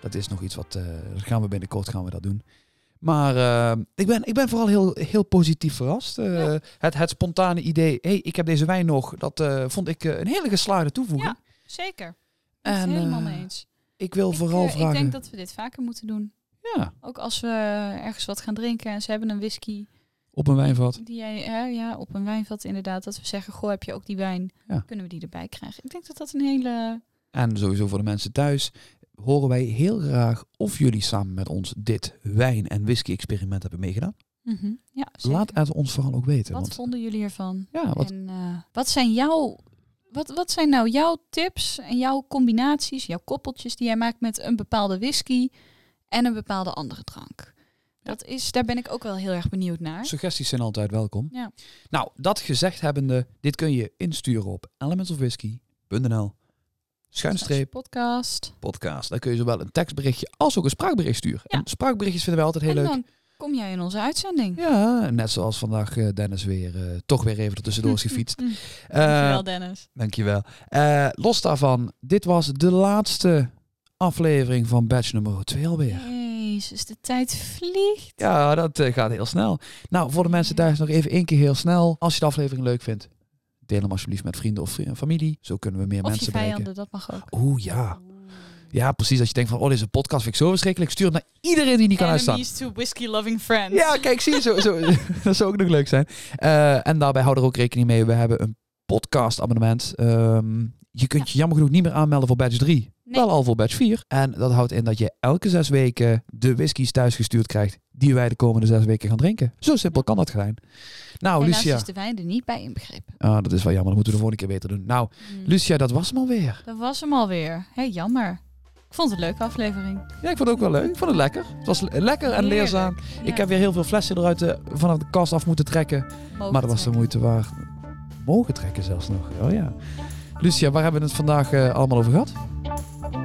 Speaker 1: dat is nog iets wat. gaan we binnenkort gaan we dat doen. Maar ik, ben, ik ben vooral heel, heel positief verrast.
Speaker 2: Ja.
Speaker 1: het, het spontane idee, hey, ik heb deze wijn nog, dat vond ik een hele geslaagde toevoeging.
Speaker 2: Ja, zeker.
Speaker 1: En,
Speaker 2: helemaal mee eens.
Speaker 1: Ik wil
Speaker 2: Ik,
Speaker 1: vooral vragen.
Speaker 2: ik denk dat we dit vaker moeten doen.
Speaker 1: Ja,
Speaker 2: Ook als we ergens wat gaan drinken en ze hebben een whisky
Speaker 1: op een wijnvat.
Speaker 2: die jij hè, ja, op een wijnvat inderdaad, dat we zeggen, goh, heb je ook die wijn?
Speaker 1: Ja.
Speaker 2: Kunnen we die erbij krijgen? Ik denk dat dat een hele...
Speaker 1: En sowieso voor de mensen thuis horen wij heel graag of jullie samen met ons dit wijn- en whisky-experiment hebben meegedaan.
Speaker 2: Mhm. Ja, zeker.
Speaker 1: Laat het ons vooral ook weten.
Speaker 2: Wat
Speaker 1: want,
Speaker 2: vonden jullie ervan?
Speaker 1: ja, wat,
Speaker 2: En eh, wat zijn jouw... Wat, wat zijn nou jouw tips en jouw combinaties, jouw koppeltjes die jij maakt met een bepaalde whisky en een bepaalde andere drank? Dat is, daar ben ik ook wel heel erg benieuwd naar.
Speaker 1: suggesties zijn altijd welkom.
Speaker 2: Ja.
Speaker 1: Nou, dat gezegd hebbende, dit kun je insturen op elementsofwhisky.nl schuinstreep
Speaker 2: podcast.
Speaker 1: podcast. Dan kun je zowel een tekstberichtje als ook een spraakbericht sturen.
Speaker 2: Ja.
Speaker 1: En spraakberichtjes vinden wij altijd heel
Speaker 2: en
Speaker 1: leuk.
Speaker 2: dan kom jij in onze uitzending.
Speaker 1: Ja, net zoals vandaag eh, Dennis weer eh, toch weer even er tussendoor is gefietst. Eh,
Speaker 2: Dankjewel, Dennis.
Speaker 1: Dankjewel. Los daarvan, dit was de laatste aflevering van batch nummer 2 alweer.
Speaker 2: Jezus, de tijd vliegt.
Speaker 1: Ja, dat eh, gaat heel snel. Nou, voor de mensen thuis nog even één keer heel snel. Als je de aflevering leuk vindt, deel hem alsjeblieft met vrienden of vri- familie. Zo kunnen we meer
Speaker 2: Of je
Speaker 1: mensen bereiken.
Speaker 2: vijanden, dat mag ook.
Speaker 1: Oeh, ja. Ja, precies. Als je denkt van, oh, deze podcast vind ik zo verschrikkelijk. Stuur het naar iedereen die niet kan uitstaan.
Speaker 2: Enemies to whiskey-loving friends.
Speaker 1: Ja, kijk, zie je, zo, zo, dat zou ook nog leuk zijn. Eh, en daarbij hou er ook rekening mee. We hebben een podcast abonnement. Ehm, je kunt je jammer genoeg niet meer aanmelden voor badge 3.
Speaker 2: Nee.
Speaker 1: Wel al voor badge 4. En dat houdt in dat je elke zes weken de whiskies thuisgestuurd krijgt die wij de komende zes weken gaan drinken. Zo simpel kan dat zijn. Nou,
Speaker 2: Helaas
Speaker 1: Lucia.
Speaker 2: is de wijn er niet bij inbegrepen.
Speaker 1: Ah, dat is wel jammer. Dat moeten we de volgende keer beter doen. Nou,
Speaker 2: Hmm.
Speaker 1: Lucia, dat was hem alweer.
Speaker 2: Dat was hem alweer. Hé, jammer. Ik vond het een leuke aflevering.
Speaker 1: Ja, ik vond het ook wel leuk. Ik vond het lekker. Het was le- lekker en leerzaam. Ik heb weer heel veel flessen eruit de, vanaf de kast af moeten trekken.
Speaker 2: Mogen
Speaker 1: Maar dat was de moeite waard. Mogen trekken zelfs nog. Oh ja. Lucia, waar hebben we het vandaag eh, allemaal over gehad?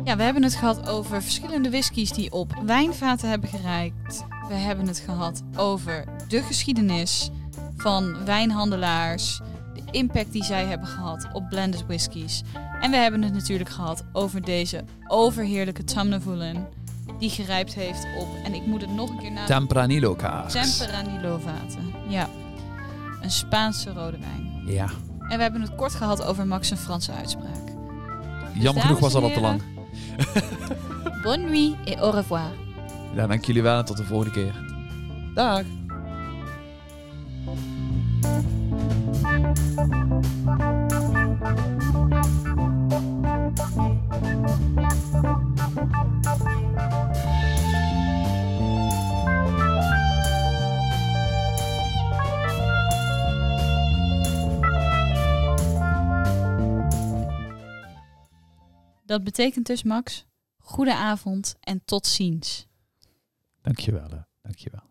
Speaker 2: Ja, we hebben het gehad over verschillende whiskies die op wijnvaten hebben gereikt. We hebben het gehad over de geschiedenis van wijnhandelaars. De impact die zij hebben gehad op blended whiskies. En we hebben het natuurlijk gehad over deze overheerlijke Tamnavoelen. Die gerijpt heeft op, en ik moet het nog een keer na...
Speaker 1: Tempranillo kaas.
Speaker 2: Temperanillo vaten. Ja. Een Spaanse rode wijn.
Speaker 1: Ja.
Speaker 2: En we hebben het kort gehad over Max' Franse uitspraak.
Speaker 1: Jammer genoeg was dat al te lang.
Speaker 2: Bonne nuit et au revoir.
Speaker 1: Ja, dank jullie wel en tot de volgende keer. Dag.
Speaker 2: Dat betekent dus, Max, goede avond en tot ziens.
Speaker 1: Dankjewel. hè. Dankjewel.